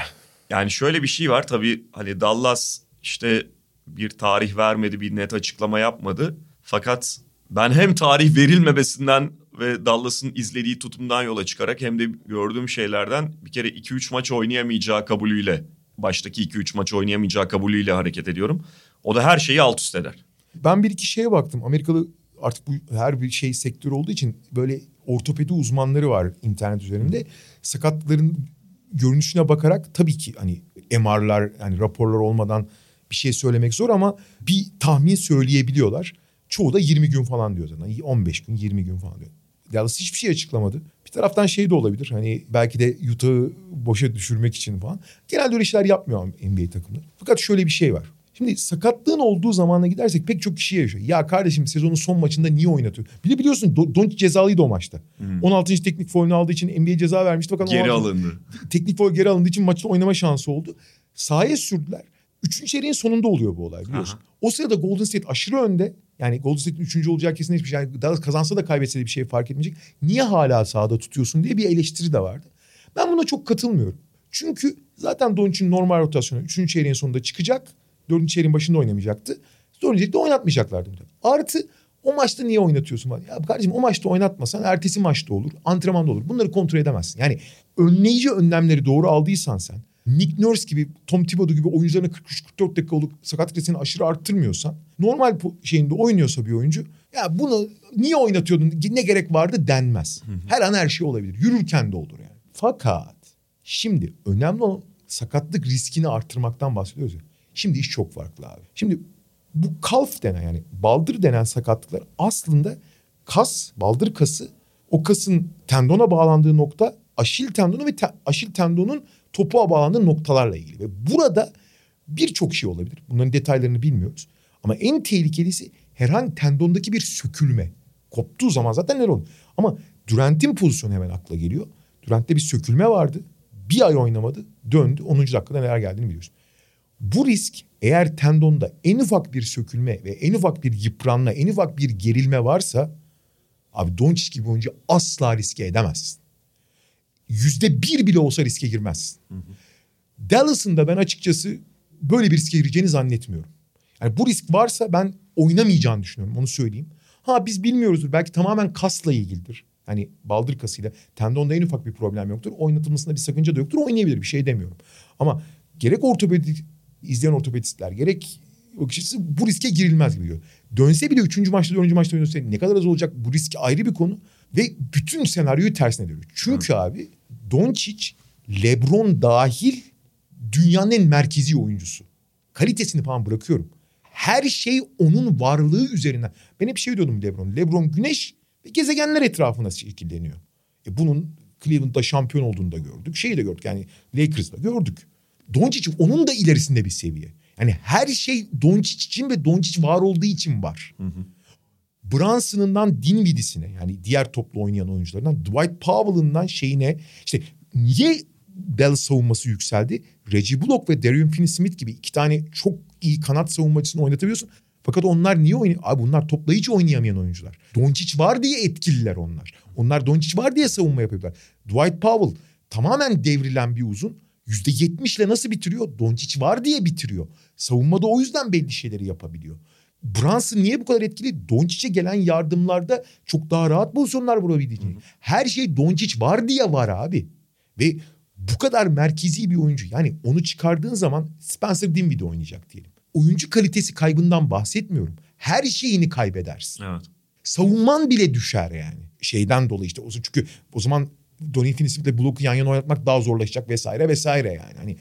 Yani şöyle bir şey var tabii hani Dallas işte bir tarih vermedi, bir net açıklama yapmadı. Fakat ben hem tarih verilmemesinden ve Dallas'ın izlediği tutumdan yola çıkarak hem de gördüğüm şeylerden bir kere 2-3 maç oynayamayacağı kabulüyle, baştaki 2-3 maç oynayamayacağı kabulüyle hareket ediyorum. O da her şeyi alt üst eder. Ben bir iki şeye baktım. Amerikalı artık bu her bir şey sektör olduğu için böyle ortopedi uzmanları var internet üzerinde. Sakatların görünüşüne bakarak tabii ki hani MR'lar yani raporlar olmadan bir şey söylemek zor ama bir tahmin söyleyebiliyorlar. Çoğu da 20 gün falan diyor zaten. 15 gün 20 gün falan diyor. Dallas hiçbir şey açıklamadı. Bir taraftan şey de olabilir. Hani belki de Utah'ı boşa düşürmek için falan. Genelde öyle şeyler yapmıyor NBA takımları. Fakat şöyle bir şey var. Şimdi sakatlığın olduğu zamana gidersek pek çok kişi yaşıyor. Ya kardeşim sezonun son maçında niye oynatıyor? Bir de biliyorsun Do- Doncic cezalıydı o maçta. Hmm. 16. teknik foul'ünü aldığı için NBA ceza vermişti. Fakat geri alındı. Teknik foul geri alındığı için maçta oynama şansı oldu. Sahaya sürdüler. Üçüncü çeyreğin sonunda oluyor bu olay biliyorsun. Aha. O sırada Golden State aşırı önde. Yani Golden State'in üçüncü olacağı kesinleşmiş. Şey. Yani Dallas kazansa da kaybetse de bir şey fark etmeyecek. Niye hala sahada tutuyorsun diye bir eleştiri de vardı. Ben buna çok katılmıyorum. Çünkü zaten Doncic'in normal rotasyonu üçüncü çeyreğin sonunda çıkacak. Dördüncü çeyreğin başında oynamayacaktı. Dördüncü çeyrekte oynatmayacaklardı. Artı o maçta niye oynatıyorsun? Ya kardeşim o maçta oynatmasan ertesi maçta olur. Antrenmanda olur. Bunları kontrol edemezsin. Yani önleyici önlemleri doğru aldıysan sen Nick Nurse gibi, Tom Thibodeau gibi oyuncularına 43-44 dakika olup sakatlık riskini aşırı arttırmıyorsan, normal şeyinde oynuyorsa bir oyuncu, ya bunu niye oynatıyordun, ne gerek vardı denmez. Her an her şey olabilir. Yürürken de olur yani. Fakat şimdi önemli olan sakatlık riskini arttırmaktan bahsediyoruz ya. Şimdi iş çok farklı abi. Şimdi bu kalf denen yani baldır denen sakatlıklar aslında kas, baldır kası o kasın tendona bağlandığı nokta aşil tendonu ve te, aşil tendonun topuğa bağlandığı noktalarla ilgili. Ve burada birçok şey olabilir. Bunların detaylarını bilmiyoruz. Ama en tehlikelisi herhangi tendondaki bir sökülme. Koptuğu zaman zaten neler olur? Ama Durant'in pozisyonu hemen akla geliyor. Durant'te bir sökülme vardı. Bir ay oynamadı. Döndü. 10. dakikada neler geldiğini biliyorsun. Bu risk eğer tendonda en ufak bir sökülme ve en ufak bir yıpranma, en ufak bir gerilme varsa abi Doncic gibi oyuncu asla riske edemezsin yüzde bir bile olsa riske girmezsin. Dallas'ın da ben açıkçası böyle bir riske gireceğini zannetmiyorum. Yani bu risk varsa ben oynamayacağını düşünüyorum onu söyleyeyim. Ha biz bilmiyoruzdur belki tamamen kasla ilgilidir. Hani baldır kasıyla tendonda en ufak bir problem yoktur. Oynatılmasında bir sakınca da yoktur. Oynayabilir bir şey demiyorum. Ama gerek ortopedik izleyen ortopedistler gerek bakış açısı bu riske girilmez gibi diyor. Dönse bile üçüncü maçta dördüncü maçta dönse ne kadar az olacak bu riski ayrı bir konu. Ve bütün senaryoyu tersine dönüyor. Çünkü Hı. abi Doncic, LeBron dahil dünyanın en merkezi oyuncusu. Kalitesini falan bırakıyorum. Her şey onun varlığı üzerinden. Ben hep şey diyordum LeBron. LeBron güneş ve gezegenler etrafında şekilleniyor. E bunun Cleveland'da şampiyon olduğunu da gördük. Şeyi de gördük yani Lakers'da gördük. Doncic onun da ilerisinde bir seviye. Yani her şey Doncic için ve Doncic var olduğu için var. Hı hı. Brunson'ından Dinwiddie'sine yani diğer toplu oynayan oyuncularından Dwight Powell'ından şeyine işte niye Dallas savunması yükseldi? Reggie Bullock ve Darius Finney-Smith gibi iki tane çok iyi kanat savunmacısını oynatabiliyorsun. Fakat onlar niye oynuyor? Abi bunlar toplayıcı oynayamayan oyuncular. Doncic var diye etkililer onlar. Onlar Doncic var diye savunma yapıyorlar. Dwight Powell tamamen devrilen bir uzun. Yüzde yetmişle nasıl bitiriyor? Doncic var diye bitiriyor. Savunmada o yüzden belli şeyleri yapabiliyor. Brunson niye bu kadar etkili? Doncic'e gelen yardımlarda çok daha rahat pozisyonlar vurabilecek. Her şey Doncic var diye var abi. Ve bu kadar merkezi bir oyuncu. Yani onu çıkardığın zaman Spencer Dinwiddie oynayacak diyelim. Oyuncu kalitesi kaybından bahsetmiyorum. Her şeyini kaybedersin. Evet. Savunman bile düşer yani. Şeyden dolayı işte. Çünkü o zaman Donny Finney-Smith'le Block'u yan yana oynatmak daha zorlaşacak vesaire vesaire yani. Hani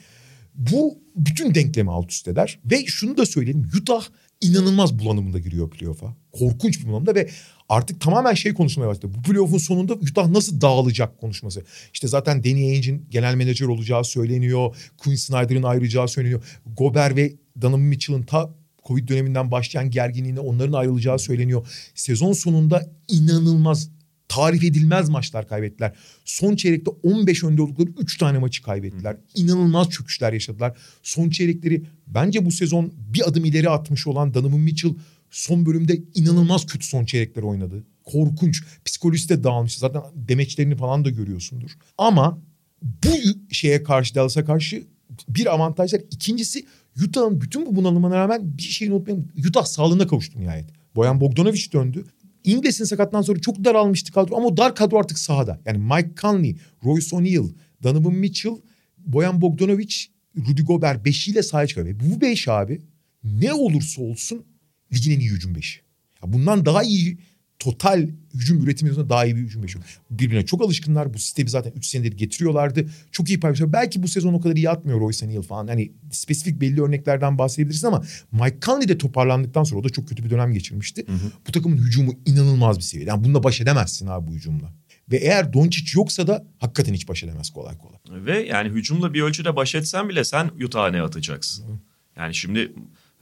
bu bütün denklemi alt üst eder. Ve şunu da söyleyelim. Utah inanılmaz bulanımında giriyor playoff'a. Korkunç bir bulanımda ve artık tamamen şey konuşmaya başladı. Bu playoff'un sonunda Utah nasıl dağılacak konuşması. İşte zaten Danny Ainge'in genel menajer olacağı söyleniyor. Quinn Snyder'ın ayrılacağı söyleniyor. Gober ve Donovan Mitchell'ın ta Covid döneminden başlayan gerginliğine onların ayrılacağı söyleniyor. Sezon sonunda inanılmaz tarif edilmez maçlar kaybettiler. Son çeyrekte 15 önde oldukları 3 tane maçı kaybettiler. İnanılmaz çöküşler yaşadılar. Son çeyrekleri bence bu sezon bir adım ileri atmış olan Donovan Mitchell son bölümde inanılmaz kötü son çeyrekler oynadı. Korkunç. Psikolojisi de dağılmış. Zaten demeçlerini falan da görüyorsundur. Ama bu şeye karşı Dallas'a karşı bir avantajlar. İkincisi Utah'ın bütün bu bunalımına rağmen bir şeyin unutmayın. Utah sağlığına kavuştu nihayet. Boyan Bogdanovic döndü. Inglis'in sakatından sonra çok daralmıştı kadro ama o dar kadro artık sahada. Yani Mike Conley, Royce O'Neal, Donovan Mitchell, Boyan Bogdanovic, Rudy Gobert beşiyle sahaya çıkıyor. Ve bu beş abi ne olursa olsun ligin en iyi hücum beşi. Ya bundan daha iyi total hücum üretimi daha iyi bir hücum yok. Birbirine çok alışkınlar. Bu sistemi zaten 3 senedir getiriyorlardı. Çok iyi paylaşıyor. Belki bu sezon o kadar iyi atmıyor Royce O'Neal falan. Hani spesifik belli örneklerden bahsedebilirsin ama Mike Conley de toparlandıktan sonra o da çok kötü bir dönem geçirmişti. Hı hı. Bu takımın hücumu inanılmaz bir seviyede. Yani bununla baş edemezsin abi bu hücumla. Ve eğer Doncic yoksa da hakikaten hiç baş edemez kolay kolay. Ve yani hücumla bir ölçüde baş etsen bile sen Utah'a ne atacaksın? Hı. Yani şimdi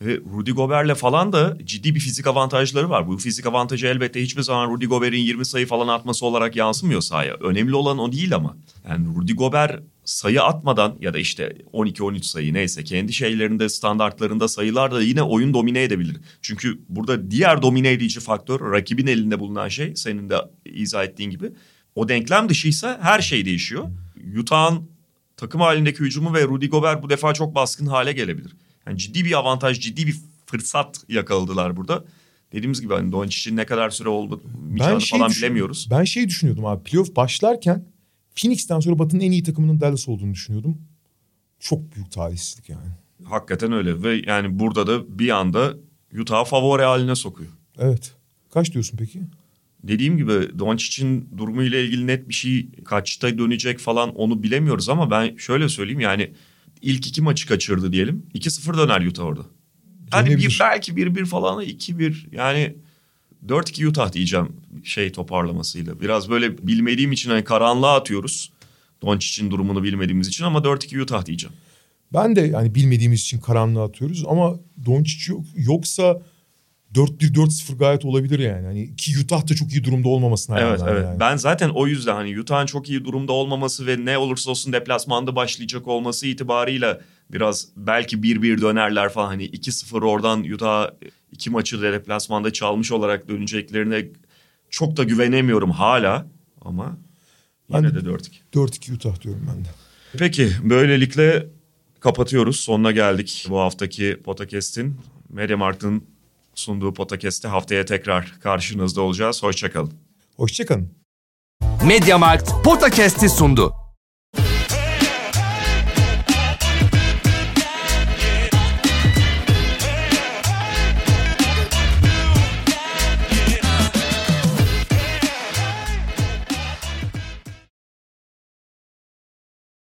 ve Rudy Gobert'le falan da ciddi bir fizik avantajları var. Bu fizik avantajı elbette hiçbir zaman Rudy Gobert'in 20 sayı falan atması olarak yansımıyor sahaya. Önemli olan o değil ama. Yani Rudy Gobert sayı atmadan ya da işte 12-13 sayı neyse kendi şeylerinde standartlarında sayılar da yine oyun domine edebilir. Çünkü burada diğer domine edici faktör rakibin elinde bulunan şey senin de izah ettiğin gibi. O denklem dışıysa her şey değişiyor. Utah'ın takım halindeki hücumu ve Rudy Gobert bu defa çok baskın hale gelebilir. Yani ciddi bir avantaj, ciddi bir fırsat yakaladılar burada. Dediğimiz gibi hani Doncic'in ne kadar süre oldu ben şey falan bilemiyoruz. Ben şey düşünüyordum abi playoff başlarken Phoenix'ten sonra Batı'nın en iyi takımının Dallas olduğunu düşünüyordum. Çok büyük talihsizlik yani. Hakikaten öyle ve yani burada da bir anda Utah favori haline sokuyor. Evet. Kaç diyorsun peki? Dediğim gibi Doncic'in durumu ile ilgili net bir şey kaçta dönecek falan onu bilemiyoruz ama ben şöyle söyleyeyim yani ilk iki maçı kaçırdı diyelim. 2-0 döner Utah orada. Hani bir, belki 1-1 falan 2-1 yani 4-2 Utah diyeceğim şey toparlamasıyla. Biraz böyle bilmediğim için hani karanlığa atıyoruz. Doncic'in durumunu bilmediğimiz için ama 4-2 Utah diyeceğim. Ben de yani bilmediğimiz için karanlığa atıyoruz ama Doncic yok, yoksa 4-1-4-0 gayet olabilir yani. Hani ki Utah da çok iyi durumda olmamasına Evet evet. Yani. Ben zaten o yüzden hani Utah'ın çok iyi durumda olmaması ve ne olursa olsun deplasmanda başlayacak olması itibarıyla biraz belki 1-1 dönerler falan hani 2-0 oradan Utah iki maçı da deplasmanda çalmış olarak döneceklerine çok da güvenemiyorum hala ama yine ben de 4-2. 4-2 Utah diyorum ben de. Peki böylelikle kapatıyoruz. Sonuna geldik bu haftaki podcast'in. Mediamarkt'ın sunduğu podcast'te haftaya tekrar karşınızda olacağız. Hoşçakalın. Hoşçakalın. Mediamarkt Podcast'i sundu.